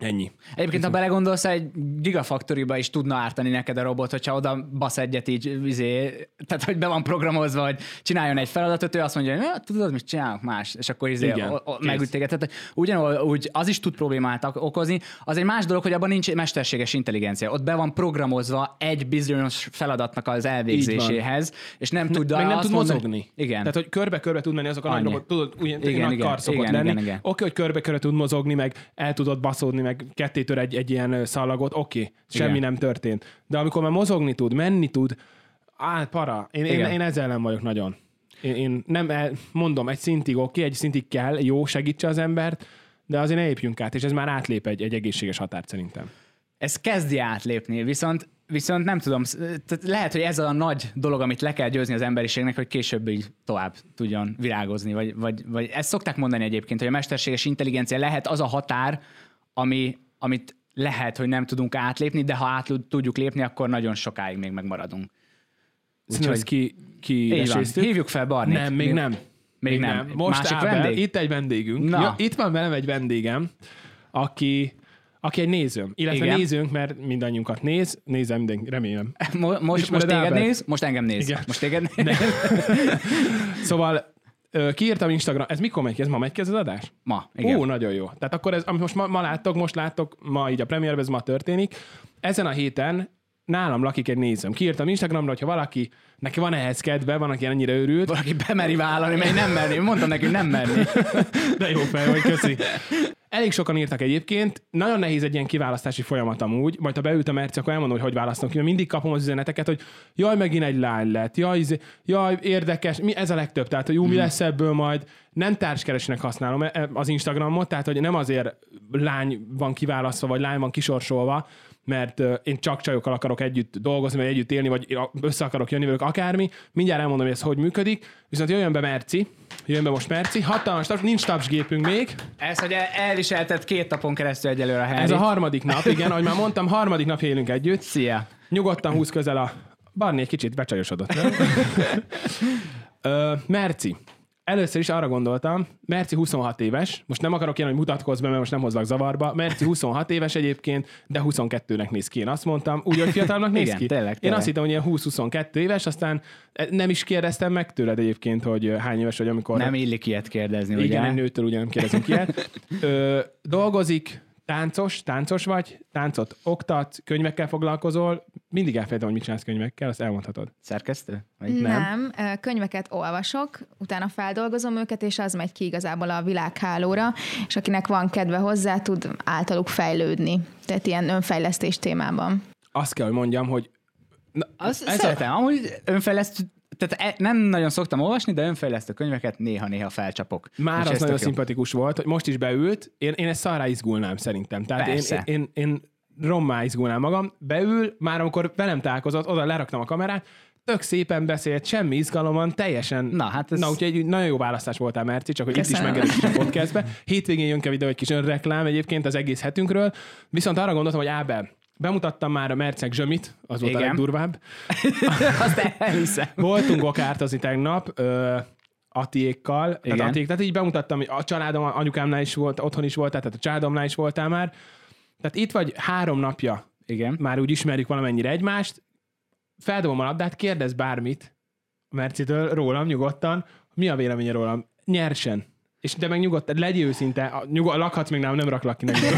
ennyi. Egyébként, ha belegondolsz, egy Gigafactory-ba is tudna ártani neked a robot, hogyha oda basz egyet így, izé, tehát hogy be van programozva, hogy csináljon egy feladatot, ő azt mondja, hogy "Ja, tudod, mit csinálok más, és akkor izé, megüt téged. Tehát ugyanúgy az is tud problémát ok- okozni. Az egy más dolog, hogy abban nincs mesterséges intelligencia. Ott be van programozva egy bizonyos feladatnak az elvégzéséhez, és nem tud meg nem tud mondani- mozogni. Igen. Tehát, hogy körbe-körbe tud menni azok a nagy robot, tudod, úgy, igen, Igen, kar igen, lenni. igen, igen. Oké, hogy körbe-körbe tud mozogni, meg el tudod baszódni, meg ketté tör egy, egy ilyen szalagot, oké, semmi Igen. nem történt. De amikor már mozogni tud, menni tud, á, para. Én, én, Igen. én ezzel nem vagyok nagyon. Én, én nem, el- mondom, egy szintig oké, egy szintig kell, jó, segítse az embert, de azért ne lépjünk át, és ez már átlép egy, egy egészséges határt szerintem. ez kezdi átlépni, viszont, viszont nem tudom, tehát lehet, hogy ez a nagy dolog, amit le kell győzni az emberiségnek, hogy később így tovább tudjon virágozni, vagy, vagy, vagy ezt szokták mondani egyébként, hogy a mesterséges intelligencia lehet az a határ, ami, amit lehet, hogy nem tudunk átlépni, de ha át tudjuk lépni, akkor nagyon sokáig még megmaradunk. Ezt ki, ki van. Hívjuk fel Barnit. Nem, még nem. Még nem. Most Másik Ábel, vendég? itt egy vendégünk. Na. Ja, itt van velem egy vendégem, aki, aki egy nézőm. Illetve Igen. nézőnk, mert mindannyiunkat néz. Nézem minden, remélem. Mo- most, Ismered most téged Ábelt? néz, most engem néz. Igen. Most téged *laughs* néz. Szóval kiírtam Instagram, ez mikor megy ki? Ez ma megy ki ez az adás? Ma, igen. Ó, nagyon jó. Tehát akkor ez, amit most ma, ma láttok, most láttok, ma így a premierben, ez ma történik. Ezen a héten nálam lakik egy nézőm. Kiírtam Instagramra, hogyha valaki, neki van ehhez kedve, van, aki ennyire őrült, Valaki bemeri vállalni, mert nem merni. Mondtam neki, hogy nem merni. De jó fej vagy, köszi. Elég sokan írtak egyébként, nagyon nehéz egy ilyen kiválasztási folyamat amúgy, majd ha beültem Merci, akkor elmondom, hogy hogy választom ki, mert mindig kapom az üzeneteket, hogy jaj, megint egy lány lett, jaj, izé- jaj érdekes, mi ez a legtöbb, tehát hogy ú, mi lesz ebből majd, nem társkeresnek használom e- e- az Instagramot, tehát hogy nem azért lány van kiválasztva, vagy lány van kisorsolva, mert én csak csajokkal akarok együtt dolgozni, vagy együtt élni, vagy össze akarok jönni velük, akármi. Mindjárt elmondom, hogy ez hogy működik. Viszont jöjjön be Merci, jön be most Merci. Hatalmas taps, nincs tapsgépünk még. Ez, hogy el- elviselted két napon keresztül egyelőre a Henry. Ez a harmadik nap, igen, ahogy már mondtam, harmadik nap élünk együtt. Szia. Nyugodtan húz közel a... Barni egy kicsit becsajosodott. nem? *laughs* Ö, Merci. Először is arra gondoltam, Merci 26 éves, most nem akarok ilyen, hogy mutatkozz be, mert most nem hozlak zavarba. Merci 26 éves egyébként, de 22-nek néz ki, én azt mondtam. Úgy, hogy fiatalnak néz Igen, ki. tényleg, Én tényleg. azt hittem, hogy ilyen 20-22 éves, aztán nem is kérdeztem meg tőled egyébként, hogy hány éves vagy, amikor... Nem illik ilyet kérdezni, ugye? Igen, egy nőtől ugye nem kérdezünk ilyet. *laughs* Ö, dolgozik, táncos, táncos vagy, táncot oktat, könyvekkel foglalkozol, mindig elfelejtem, hogy mit csinálsz könyvekkel, azt elmondhatod. Szerkesztő? Vagy? Nem. Nem, könyveket olvasok, utána feldolgozom őket, és az megy ki igazából a világhálóra, és akinek van kedve hozzá, tud általuk fejlődni. Tehát ilyen önfejlesztés témában. Azt kell, hogy mondjam, hogy Azt Ez a- szeretem. Amúgy önfejlesztő tehát e, nem nagyon szoktam olvasni, de önfejlesztő könyveket néha-néha felcsapok. Már És az nagyon szimpatikus volt, hogy most is beült, én, én ezt szarrá izgulnám szerintem. Tehát én, Persze. én, én, én rommá izgulnám magam, beül, már amikor velem találkozott, oda leraktam a kamerát, tök szépen beszélt, semmi izgalomon, teljesen... Na, hát ez- Na, úgyhogy egy nagyon jó választás voltál, Merci, csak hogy itt is Köszönöm. megerősíts a podcastbe. Hétvégén jön ki a videó egy kis önreklám egyébként az egész hetünkről, viszont arra gondoltam, hogy Ábel, bemutattam már a Mercek zsömit, az volt a legdurvább. *laughs* Azt elhiszem. Voltunk gokártozni tegnap, ö, Atiékkal, tehát, Igen. Atiék, tehát így bemutattam, hogy a családom, anyukámnál is volt, otthon is voltál, tehát a családomnál is voltál már. Tehát itt vagy három napja, Igen. már úgy ismerjük valamennyire egymást, feldobom a labdát, kérdez bármit a Mercitől, rólam nyugodtan, mi a véleménye rólam? Nyersen. És de meg nyugodtan, legyél őszinte, a, nyugod, lakhatsz még nálam, nem raklak ki neked.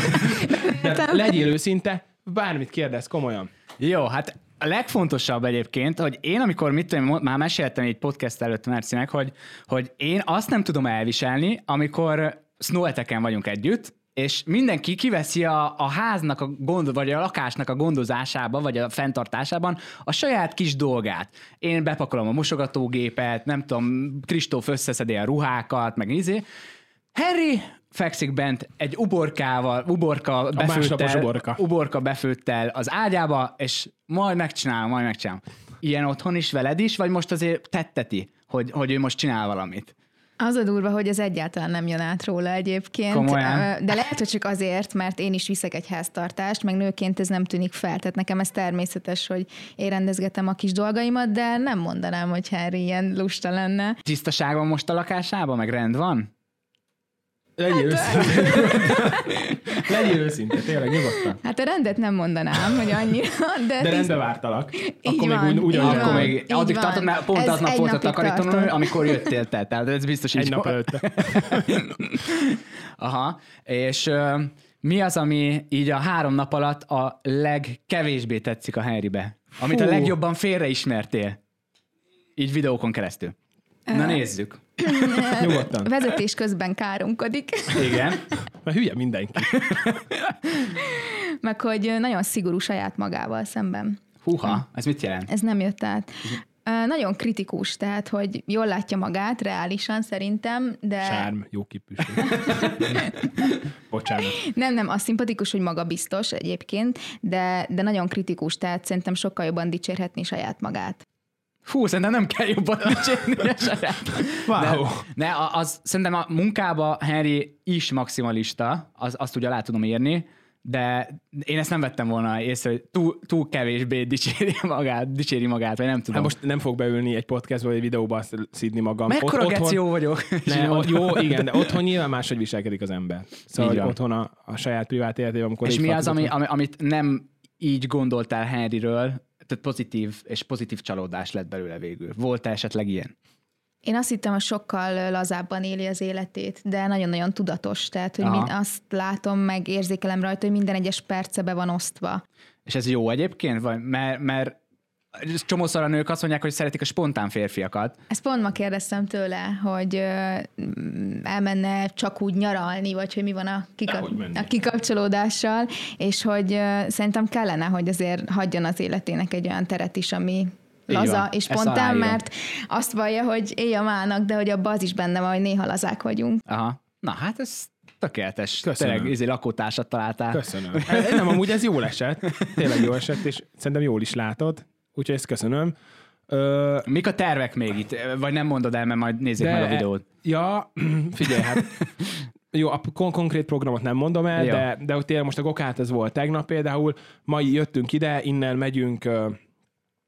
*laughs* De legyél őszinte, bármit kérdez, komolyan. Jó, hát a legfontosabb egyébként, hogy én, amikor mit tudom, már meséltem egy podcast előtt Mercinek, hogy, hogy én azt nem tudom elviselni, amikor snoweteken vagyunk együtt, és mindenki kiveszi a, a háznak a gond, vagy a lakásnak a gondozásába, vagy a fenntartásában a saját kis dolgát. Én bepakolom a mosogatógépet, nem tudom, Kristóf összeszedi a ruhákat, meg izé. Harry fekszik bent egy uborkával, uborka befőttel, uborka. uborka befőttel az ágyába, és majd megcsinálom, majd megcsinálom. Ilyen otthon is veled is, vagy most azért tetteti, hogy, hogy ő most csinál valamit? Az a durva, hogy ez egyáltalán nem jön át róla egyébként. Komolyan? De lehet, hogy csak azért, mert én is viszek egy háztartást, meg nőként ez nem tűnik fel. Tehát nekem ez természetes, hogy én rendezgetem a kis dolgaimat, de nem mondanám, hogy Harry ilyen lusta lenne. Tisztaság van most a lakásában, meg rend van? Legyél őszinte. *laughs* Legyél őszinte, tényleg nyugodtan. Hát a rendet nem mondanám, hogy annyira, de, De rendbe vártalak. Így Akkor még van, úgy, így ugyanúgy. van. Akkor még így addig tartott, mert pont Ez aznap egy volt a takarítónő, amikor jöttél te. Tehát ez biztos így Egy nap volt. előtte. *laughs* Aha, és ö, mi az, ami így a három nap alatt a legkevésbé tetszik a Harrybe? Amit a Fú. legjobban félreismertél? Így videókon keresztül. Na nézzük. Nyugodtan. vezetés közben káromkodik, Igen. Mert hülye mindenki. *laughs* meg hogy nagyon szigorú saját magával szemben. Húha, ez mit jelent? Ez nem jött át. Nagyon kritikus, tehát, hogy jól látja magát, reálisan szerintem, de Sárm, jó kipüső. *laughs* Bocsánat. nem, nem, az szimpatikus, hogy magabiztos egyébként, de, de nagyon kritikus, tehát szerintem sokkal jobban dicsérhetni saját magát. Fú, szerintem nem kell jobban dicsérni *laughs* a saját. Wow. Ne, a- az, szerintem a munkába Henry is maximalista, az, azt ugye alá tudom írni, de én ezt nem vettem volna észre, hogy túl, túl kevésbé dicséri magát, dicséri magát, vagy nem tudom. Hát most nem fog beülni egy podcastba, vagy egy videóba szídni magam. Mekkora Ott- geció vagyok? Ne, *laughs* mondom. jó, igen, de otthon nyilván máshogy viselkedik az ember. Szóval hogy otthon a, a saját privát életében, amikor És mi az, ami, ami, amit nem így gondoltál Henryről, tehát pozitív és pozitív csalódás lett belőle végül. Volt-e esetleg ilyen? Én azt hittem, hogy sokkal lazábban éli az életét, de nagyon-nagyon tudatos, tehát hogy mind, azt látom, meg érzékelem rajta, hogy minden egyes perce be van osztva. És ez jó egyébként? Vagy, mert, mert csomószor a nők azt mondják, hogy szeretik a spontán férfiakat. Ezt pont ma kérdeztem tőle, hogy elmenne csak úgy nyaralni, vagy hogy mi van a, kika- Dehogy mennék. a kikapcsolódással, és hogy szerintem kellene, hogy azért hagyjon az életének egy olyan teret is, ami laza van. és spontán, mert azt vallja, hogy éj a mának, de hogy abban az is benne van, hogy néha lazák vagyunk. Aha. Na hát ez tökéletes. Köszönöm. Tényleg izé, lakótársat találtál. Köszönöm. E- *laughs* Nem, amúgy ez jól esett. Tényleg jól esett, és szerintem jól is látod. Úgyhogy ezt köszönöm. Ö, Mik a tervek még itt? Vagy nem mondod el, mert majd nézzék meg a videót. Ja, *clears throat* figyelj, hát jó, a kon- konkrét programot nem mondom el, de, de tényleg most a gokát ez volt tegnap például, mai jöttünk ide, innen megyünk,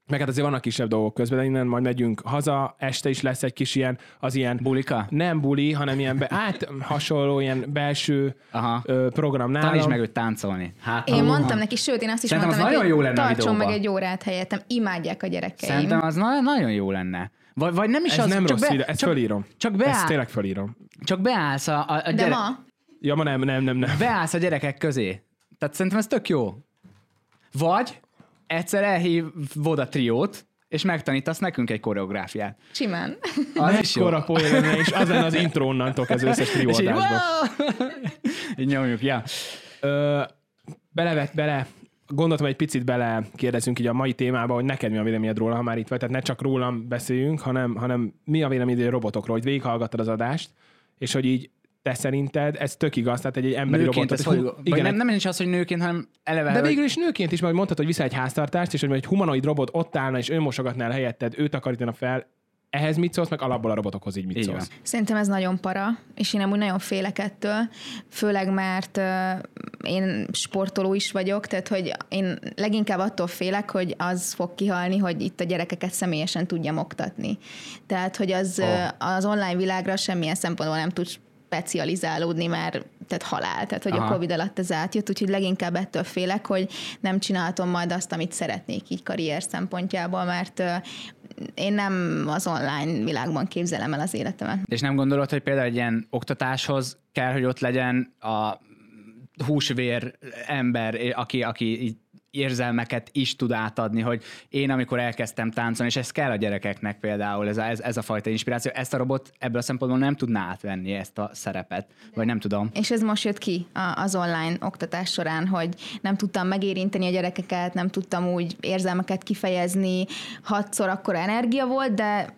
meg hát azért vannak kisebb dolgok közben, de innen majd megyünk haza, este is lesz egy kis ilyen, az ilyen Bulika? nem buli, hanem ilyen, be, hát hasonló ilyen belső Aha. ö, program nálam. Tanítsd meg őt táncolni. Hát, Én ha- mondtam neki, sőt, én azt is Szerintem mondtam az neki, nagyon jó lenne tartson meg egy órát helyettem, imádják a gyerekeim. Szerintem az na- nagyon jó lenne. Vagy, vagy nem is Ez az, nem csak rossz be, ide, ezt csak, fölírom. csak, Ezt beáll, tényleg fölírom. csak beállsz a, a, a De gyere, ma? Ja, ma nem, nem, nem, nem. beállsz a gyerekek közé. Tehát szerintem ez tök jó. Vagy egyszer elhívod a triót, és megtanítasz nekünk egy koreográfiát. Simán. Az is jó. Lenne, és az lenne az intro onnantól az összes trióadásba. így nyomjuk, ja. Ö, belevett bele gondoltam, egy picit bele kérdezünk így a mai témába, hogy neked mi a véleményed róla, ha már itt vagy. Tehát ne csak rólam beszéljünk, hanem, hanem mi a véleményed a robotokról, hogy végighallgattad az adást, és hogy így te szerinted ez tök igaz, tehát egy, egy emberi Nőként robotot. ez hú, hogy, igen, nem, nem is az, hogy nőként, hanem eleve, de végül is nőként is, majd mondtad, hogy vissza egy háztartást, és hogy egy humanoid robot ott állna, és ő mosogatnál helyetted, ő takarítana fel. Ehhez mit szólsz, meg alapból a robotokhoz így mit Így szólsz? Szerintem ez nagyon para, és én amúgy nagyon félek ettől, főleg mert uh, én sportoló is vagyok, tehát hogy én leginkább attól félek, hogy az fog kihalni, hogy itt a gyerekeket személyesen tudjam oktatni. Tehát, hogy az, Oh. uh, az online világra semmilyen szempontból nem tud specializálódni, mert tehát halál, tehát hogy Aha. A Covid alatt ez átjött, úgyhogy leginkább ettől félek, hogy nem csinálhatom majd azt, amit szeretnék így karrier szempontjából, mert én nem az online világban képzelem el az életemet. És nem gondolod, hogy például egy ilyen oktatáshoz kell, hogy ott legyen a húsvér ember, aki, aki így érzelmeket is tud átadni, hogy én amikor elkezdtem táncolni, és ez kell a gyerekeknek például, ez a, ez, ez a fajta inspiráció, ezt a robot ebből a szempontból nem tudná átvenni ezt a szerepet, vagy nem tudom. És ez most jött ki az online oktatás során, hogy nem tudtam megérinteni a gyerekeket, nem tudtam úgy érzelmeket kifejezni, hatszor akkora energia volt, de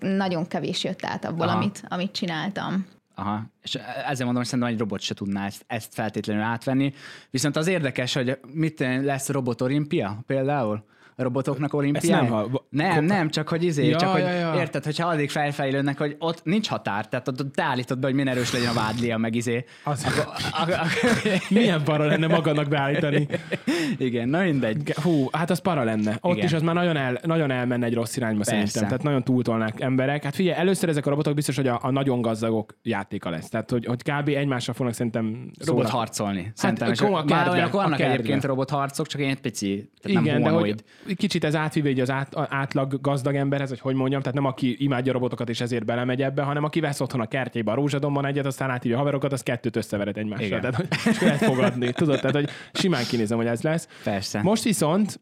nagyon kevés jött át abból, Aha. amit, amit csináltam. Aha. És ezzel mondom, hogy szerintem egy robot se tudná ezt, ezt feltétlenül átvenni. Viszont az érdekes, hogy mit lesz robot olimpia például? A robotoknak olimpiája? nem hall- nem, nem, csak hogy izé, Ja, csak hogy ja, ja. érted, hogyha addig felfejlődnek, hogy ott nincs határ, tehát ott te állítod be, hogy milyen erős legyen a vádlia, meg izé. Az- Akkor, ak- ak- *laughs* Milyen para lenne magadnak beállítani? *laughs* igen, na mindegy. Hú, hát az para lenne. Ott Igen. is az már nagyon, el, nagyon elmenne egy rossz irányba Persze. szerintem. Tehát nagyon túltolnák emberek. Hát figyelj, először ezek a robotok biztos, hogy a, a nagyon gazdagok játéka lesz. Tehát, hogy, hogy kb. egymásra fognak szerintem Robot szóra- harcolni. Szerintem. És akkor a már kertbe, olyanok a vannak kertbe. egyébként robotharcok, csak ilyen pici, tehát Igen, nem de hogy kicsit ez átvíve így az át, átlag gazdag emberhez, hogy hogy mondjam, tehát nem aki imádja robotokat és ezért belemegy ebbe, hanem aki vesz otthon a kertjébe a rózsadomban egyet, aztán átívja a haverokat, az kettőt összeveret egymással. Igen. Tehát, hogy és lehet fogadni. Tudod, tehát, hogy simán kinézem, hogy ez lesz. Persze. Most viszont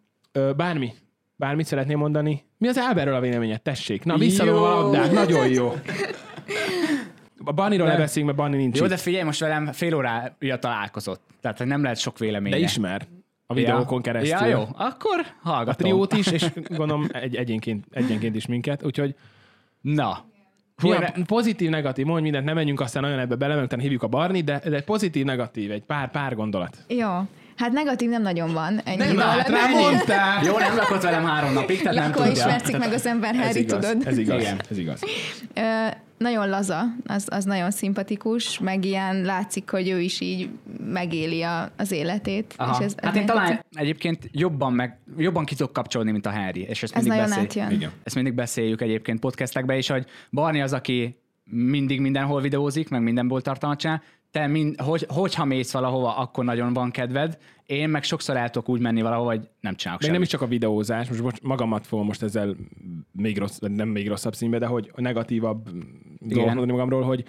bármi, bármit szeretném mondani. Mi az Áberről a véleményed? Tessék. Na, visszadom a labdát. Nagyon jó. A Banniról ne A videókon keresztül. Ja, jó, akkor A hallgatom. triót is, és gondolom egy egyenként, egyenként is minket, úgyhogy Na. Hú, a pozitív, negatív, mondj mindent, nem menjünk aztán nagyon ebbe bele, mert hívjuk a Barni, de, de pozitív, negatív, egy pár, pár gondolat. Jó. Hát negatív nem nagyon van. Ennyi Nem, hát rá mondtál! Jó, nem lakott velem három napig, tehát nem Akkor tudja. ismertszik meg az ember, Ez Harry, tudod? ez igaz, Igen. ez igaz. Ö, nagyon laza, az, az nagyon szimpatikus, meg ilyen látszik, hogy ő is így megéli a, az életét. Aha. És ez, ez hát én talán tetszik. egyébként jobban, meg, jobban ki tudok kapcsolni, mint a Harry. És ezt Ez mindig nagyon beszél- átjön. Igen. Ezt mindig beszéljük egyébként podcastekben is, hogy Barni az, aki mindig mindenhol videózik, meg mindenból tartalmat csinál, te mind, hogy, hogyha mész valahova, akkor nagyon van kedved, én meg sokszor el tudok úgy menni valahova, hogy nem csinálok Még nem is csak a videózás, most bocs, magamat fogom most ezzel még rossz, nem még rosszabb színbe, de hogy negatívabb dolgot mondani magamról, hogy,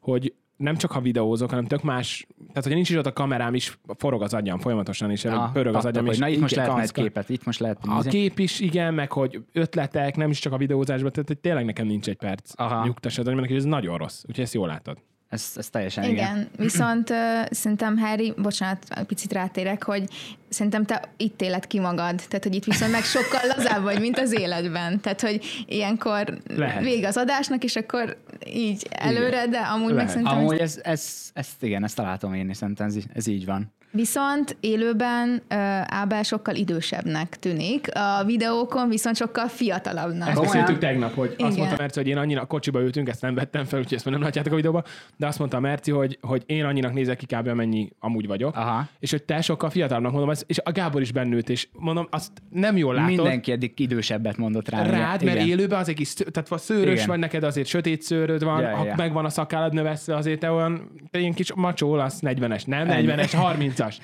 hogy nem csak ha videózok, hanem tök más, tehát hogyha nincs is ott a kamerám is, forog az agyam folyamatosan, és Ah, pörög az agyam, hogy és na itt most lehetne egy képet, itt most lehet A kép is, igen, meg hogy ötletek, nem is csak a videózásban, tehát hogy tényleg nekem nincs egy perc Aha. nyugtass az agyamnak, hogy ez nagyon rossz, úgyhogy ezt jól látod. Ez, ez teljesen igen. Igen, viszont uh, szerintem Harry, bocsánat, picit rátérek, hogy szerintem te itt éled ki magad, tehát hogy itt viszont meg sokkal lazább vagy, mint az életben. Tehát, hogy ilyenkor Lehet. vége az adásnak, és akkor így előre, de amúgy meg Lehet. szerintem Amúgy ez, ez, ezt igen, ezt találtam én szerintem ez, ez így van. Viszont élőben uh, Ábel sokkal idősebbnek tűnik, a videókon viszont sokkal fiatalabbnak. Ezt beszéltük tegnap, hogy Igen. azt mondta Merci, hogy én annyira kocsiba ültünk, ezt nem vettem fel, úgyhogy ezt már nem látjátok a videóban, de azt mondta Merci, hogy, hogy én annyinak nézek ki kb. amennyi amúgy vagyok, Aha. és hogy te sokkal fiatalabbnak mondom, és a Gábor is bennült, és mondom, azt nem jól látod. Mindenki eddig idősebbet mondott rá. Rád, mert igen. élőben az egy kis, tehát vagy szőrös Igen. vagy neked, azért sötét szőröd van, Ja, ha ja. megvan a szakállad növesz, azért te olyan, te ilyen kis macsó olasz, 40-es, nem Ennyi. 40-es, 30-as.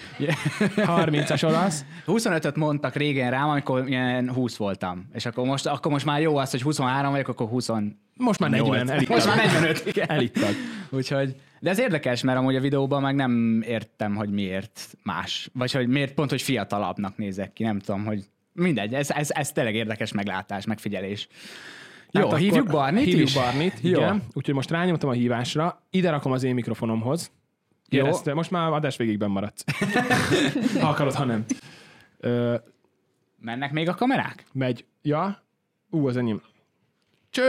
30-as *laughs* olasz. 25-öt mondtak régen rám, amikor ilyen 20 voltam. És akkor most, akkor most már jó az, hogy 23 vagyok, akkor 20. Most már 40, elittad. Most már 45, *laughs* igen. Elittad. Úgyhogy, de ez érdekes, mert amúgy a videóban meg nem értem, hogy miért más. Vagy hogy miért pont, hogy fiatalabbnak nézek ki, nem tudom, hogy mindegy, ez, ez, ez tényleg érdekes meglátás, megfigyelés. Jó, Hát akkor hívjuk Barnit Hívjuk is? Barnit, Jó. igen. Úgyhogy most rányomtam a hívásra, ide rakom az én mikrofonomhoz. Jó. Ezt, most már adás végigben maradsz. *laughs* ha akarod, ha nem. Ö, Mennek még a kamerák? megy. Ja? Ú, az enyém. Cső!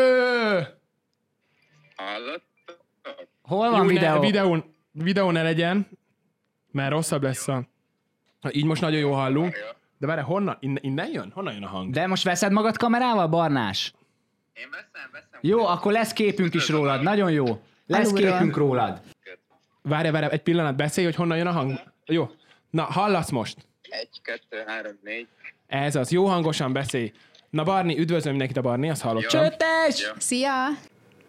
Hallott? Hol van Jó, videó? Ne, videón, videó ne legyen, mert rosszabb lesz a... Na, így most nagyon jó hallunk. De várj, honnan? Innen, innen jön? Honnan jön a hang? De most veszed magad kamerával, Barnás? Én veszem, veszem. Jó, akkor lesz képünk is rólad. Nagyon jó. Lesz Alulról. képünk rólad. Várj, várj, egy pillanat, beszélj, hogy honnan jön a hang. Jó. Na, hallasz most? Egy, kettő, három, négy. Ez az, jó hangosan beszélj. Na Barni, üdvözlöm mindenkit a Barni, azt hallottam. Csötes! Ja. Szia!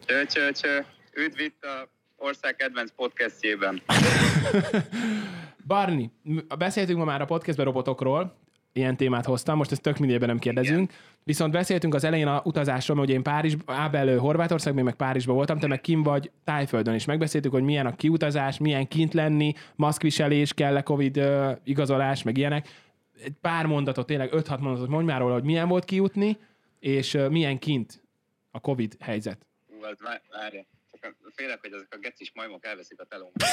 Cső, cső, cső. Üdv itt a ország kedvenc podcastjében. *laughs* Barni, beszéltünk ma már a podcastben robotokról, ilyen témát hoztam, most ezt tök mindében nem kérdezünk. Viszont beszéltünk az elején a utazásról, hogy én Párizs, Ábel Horvátországban, én meg Párizsban voltam, te meg kim vagy Tájföldön, és megbeszéltük, hogy milyen a kiutazás, milyen kint lenni, maszkviselés, kell-e Covid ö, igazolás, meg ilyenek. Egy pár mondatot, tényleg 5-6 mondatot mondj már róla, hogy milyen volt kijutni, és ö, milyen kint a Covid helyzet. Hú, az vá- várja. Csak a- félek, hogy ezek a gecis majmok elveszik a telómat. *laughs*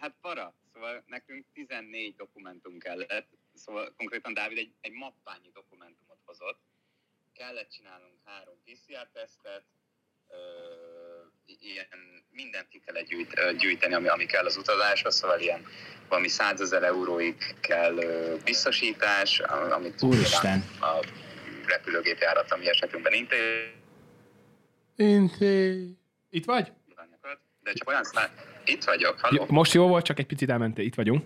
Hát para. Szóval nekünk 14 dokumentum kellett. Szóval konkrétan Dávid egy, egy mappányi dokumentumot hozott. Kellett csinálnunk három PCR-tesztet, ilyen mindent ki kellett gyűjt, gyűjteni, ami, ami kell az utazáshoz, szóval ilyen valami 100 ezer euróig kell ö, biztosítás, amit Úristen. a repülőgép járat, ami esetünkben intéz, Inté. Itt vagy? De csak olyan szá... Itt vagyok, halló? Most jó volt, csak egy picit elmentél. Itt vagyunk.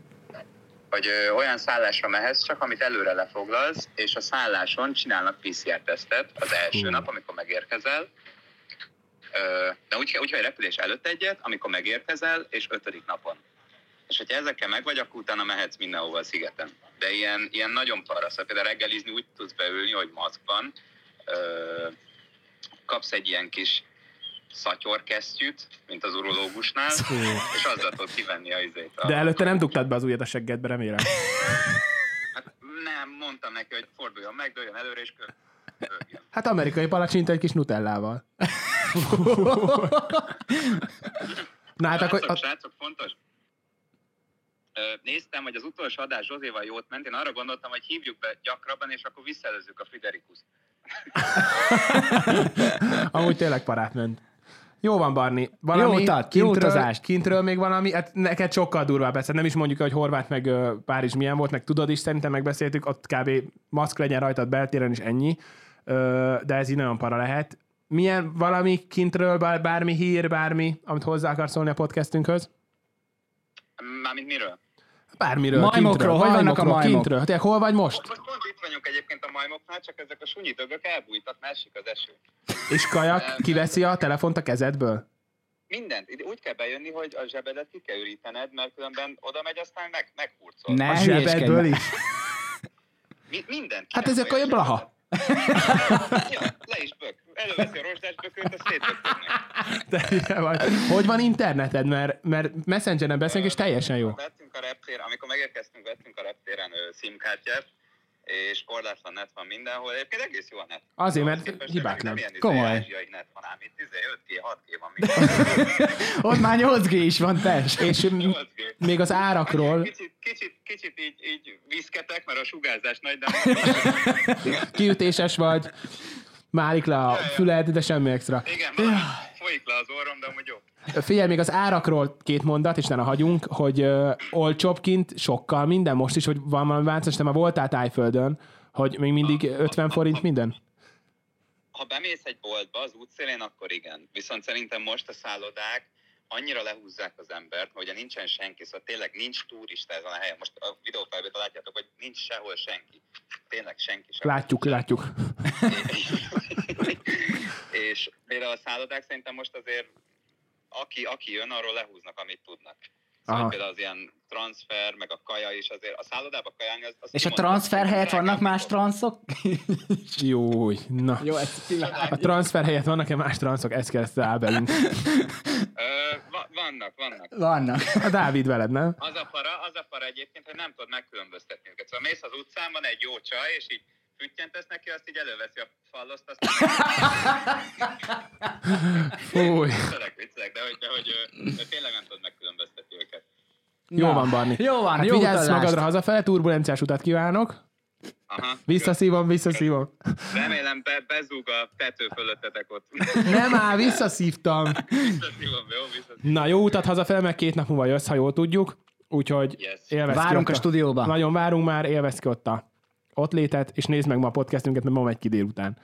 Hogy ö, olyan szállásra mehetsz, csak amit előre lefoglalsz, és a szálláson csinálnak PCR-tesztet az első Hú. nap, amikor megérkezel. De úgy, úgy, hogy repülés előtt egyet, amikor megérkezel, és ötödik napon. És hogyha ezekkel meg vagy, akkor utána mehetsz mindenhova a szigeten. De ilyen, ilyen nagyon parasz. Szóval Például reggelizni úgy tudsz beülni, hogy maszkban, ö, kapsz egy ilyen kis szatyorkesztyűt, mint az urológusnál, és azzal tudod kivenni a izét. A, De előtte nem dugtad be az ujjat a seggedbe, remélem. *laughs* Hát nem, mondtam neki, hogy forduljon meg, dőljön előre, és kö-. Hát amerikai palacsinta egy kis nutellával. *laughs* Na hát akkor... Srácok, srácok, fontos. Néztem, hogy az utolsó adás Zsozéval jót ment, én arra gondoltam, hogy hívjuk be gyakrabban, és akkor visszaelőzzük a Friderikuszt. *laughs* Amúgy tényleg parát ment. Jó van, Barni. Valami Jó utat, kintről, utazást. Kintről még valami, hát neked sokkal durvább ezt. Nem is mondjuk, hogy Horvát meg Párizs milyen volt, meg tudod is, szerintem megbeszéltük, ott kb. maszk legyen rajtad beltéren is ennyi, de ez így nagyon para lehet. Milyen valami kintről, bár, bármi hír, bármi, amit hozzá akarsz szólni a podcastünkhöz? Mármint miről? Bármiről, Majmokról, kintről, hogy vannak a majmok? Kintről. Te hol vagy most? Most pont itt vagyunk egyébként a majmoknál, csak ezek a sunyi dögök elbújtak, mert esik az eső. És kajak kiveszi a telefont a kezedből? Mindent. Ide Úgy kell bejönni, hogy a zsebedet ki kell ürítened, mert különben oda megy, aztán meg, meghurcol. Ne A zsebedből is? Mi, mindent. Hát ezek olyan blaha. Ja, le is bök. Előveszi a rozsdás bököt, hülye vagy. Hogy van interneted? Mert, mert messengeren beszélünk, és teljesen jó. Vettünk a reptér, amikor megérkeztünk, vettünk a reptéren ö, SIM-kártyát, és korlátlan net van mindenhol. Egyébként egész jó a net. Azért, mert képest, hibátlan. Nem ilyen izé Komoly. ázsiai net van, ám itt 5G, 6G van minden. *laughs* Ott már 8G is van, test. *laughs* És m- 8G. még az árakról Kicsit, kicsit, kicsit így, így viszketek, mert a sugárzás nagy, de *laughs* kiütéses vagy, málik le a füled, de semmi extra. igen, valami folyik le az orrom, de amúgy. Figyelj, még az árakról két mondat, és ne hagyunk, hogy uh, olcsóbb kint sokkal minden most is, hogy van valami változás, te már voltál Tájföldön, hogy még mindig 50 forint minden? Ha bemész egy boltba az útszélén, akkor igen. Viszont szerintem most a szállodák annyira lehúzzák az embert, hogy nincsen senki, szóval tényleg nincs turista ezen a helyen. Most a videófelvétel látjátok, hogy nincs sehol senki. Tényleg senki sem. Látjuk, látjuk. *laughs* és például a szállodák szerintem most azért aki, aki jön, arról lehúznak, amit tudnak. Szóval Aha. például az ilyen transfer, meg a kaja is azért, a szállodába kajálni az... az És a transfer helyett vannak más transzok? *laughs* Jó, na. Jó, ezt A transfer helyett vannak-e más transzok? Ezt kezdte Ábelünk. Ö, va- vannak, vannak. Vannak. A Dávid veled, nem? Az a para, az a para egyébként, hogy nem tudod megkülönböztetni őket. Szóval mész az utcán, van egy jó csaj, és így füttyentesz neki, azt így előveszi a falloszt, azt Fúj. viccelek, viccelek, de hogy, de hogy de tényleg nem tudod megkülönböztetni őket. Jó Na, van, Barni. jó van, hát jó vigyázz utazást. magadra hazafele, turbulenciás utat kívánok. Aha. Visszaszívom, visszaszívom. Remélem be, bezúg a tető fölöttetek ott. Nem áll, visszaszívtam. Visszaszívom, jó? Visszaszívom. Na, jó utat hazafele, meg két nap múlva jössz, ha jól tudjuk. Úgyhogy Yes. élvezd ki Várunk ott a stúdióba. Nagyon várunk már, élvezd ki ott a ott létet, és nézd meg ma a podcastünket, mert ma megy ki délután.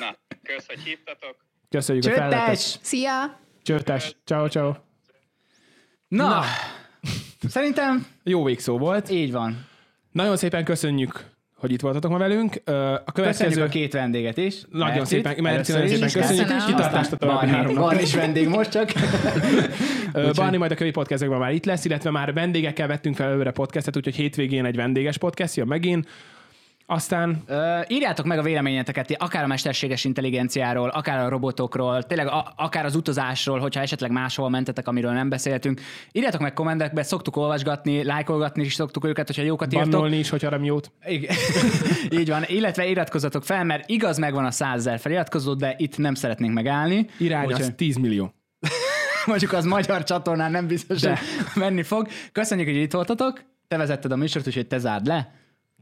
Na, kösz, hogy hívtatok. Köszönjük, hogy felvetted. Csöttes! Szia! Csöttes. Ciao, ciao. Na, Na. *laughs* szerintem Jó végszó volt. így van. Nagyon szépen köszönjük, hogy itt voltatok ma velünk. A következő... Köszönjük a két vendéget is. Nagyon Mercit, szépen, Merci, nagyon szépen is. köszönjük. Köszönöm. Kitartást a további három. Barni is vendég most csak. *laughs* Barni majd a kövi podcastekben már itt lesz, illetve már vendégekkel vettünk fel előre podcastet, úgyhogy hétvégén egy vendéges podcast jön megint. Aztán Ö, írjátok meg a véleményeteket, akár a mesterséges intelligenciáról, akár a robotokról, tényleg a, akár az utazásról, hogyha esetleg máshol mentetek, amiről nem beszéltünk. Írjátok meg kommentekbe, szoktuk olvasgatni, lájkolgatni is szoktuk őket, hogyha jókat írtok. bannolni is, hogyha jót. Igen. *laughs* Így van, illetve iratkozzatok fel, mert igaz megvan a 100 ezer feliratkozó, de itt nem szeretnénk megállni. Irány az Úgyhogy 10 millió. *laughs* mondjuk az magyar csatornán nem biztos, hogy menni fog. Köszönjük, hogy itt voltatok. Te vezetted a műsort, úgyhogy te zárd le.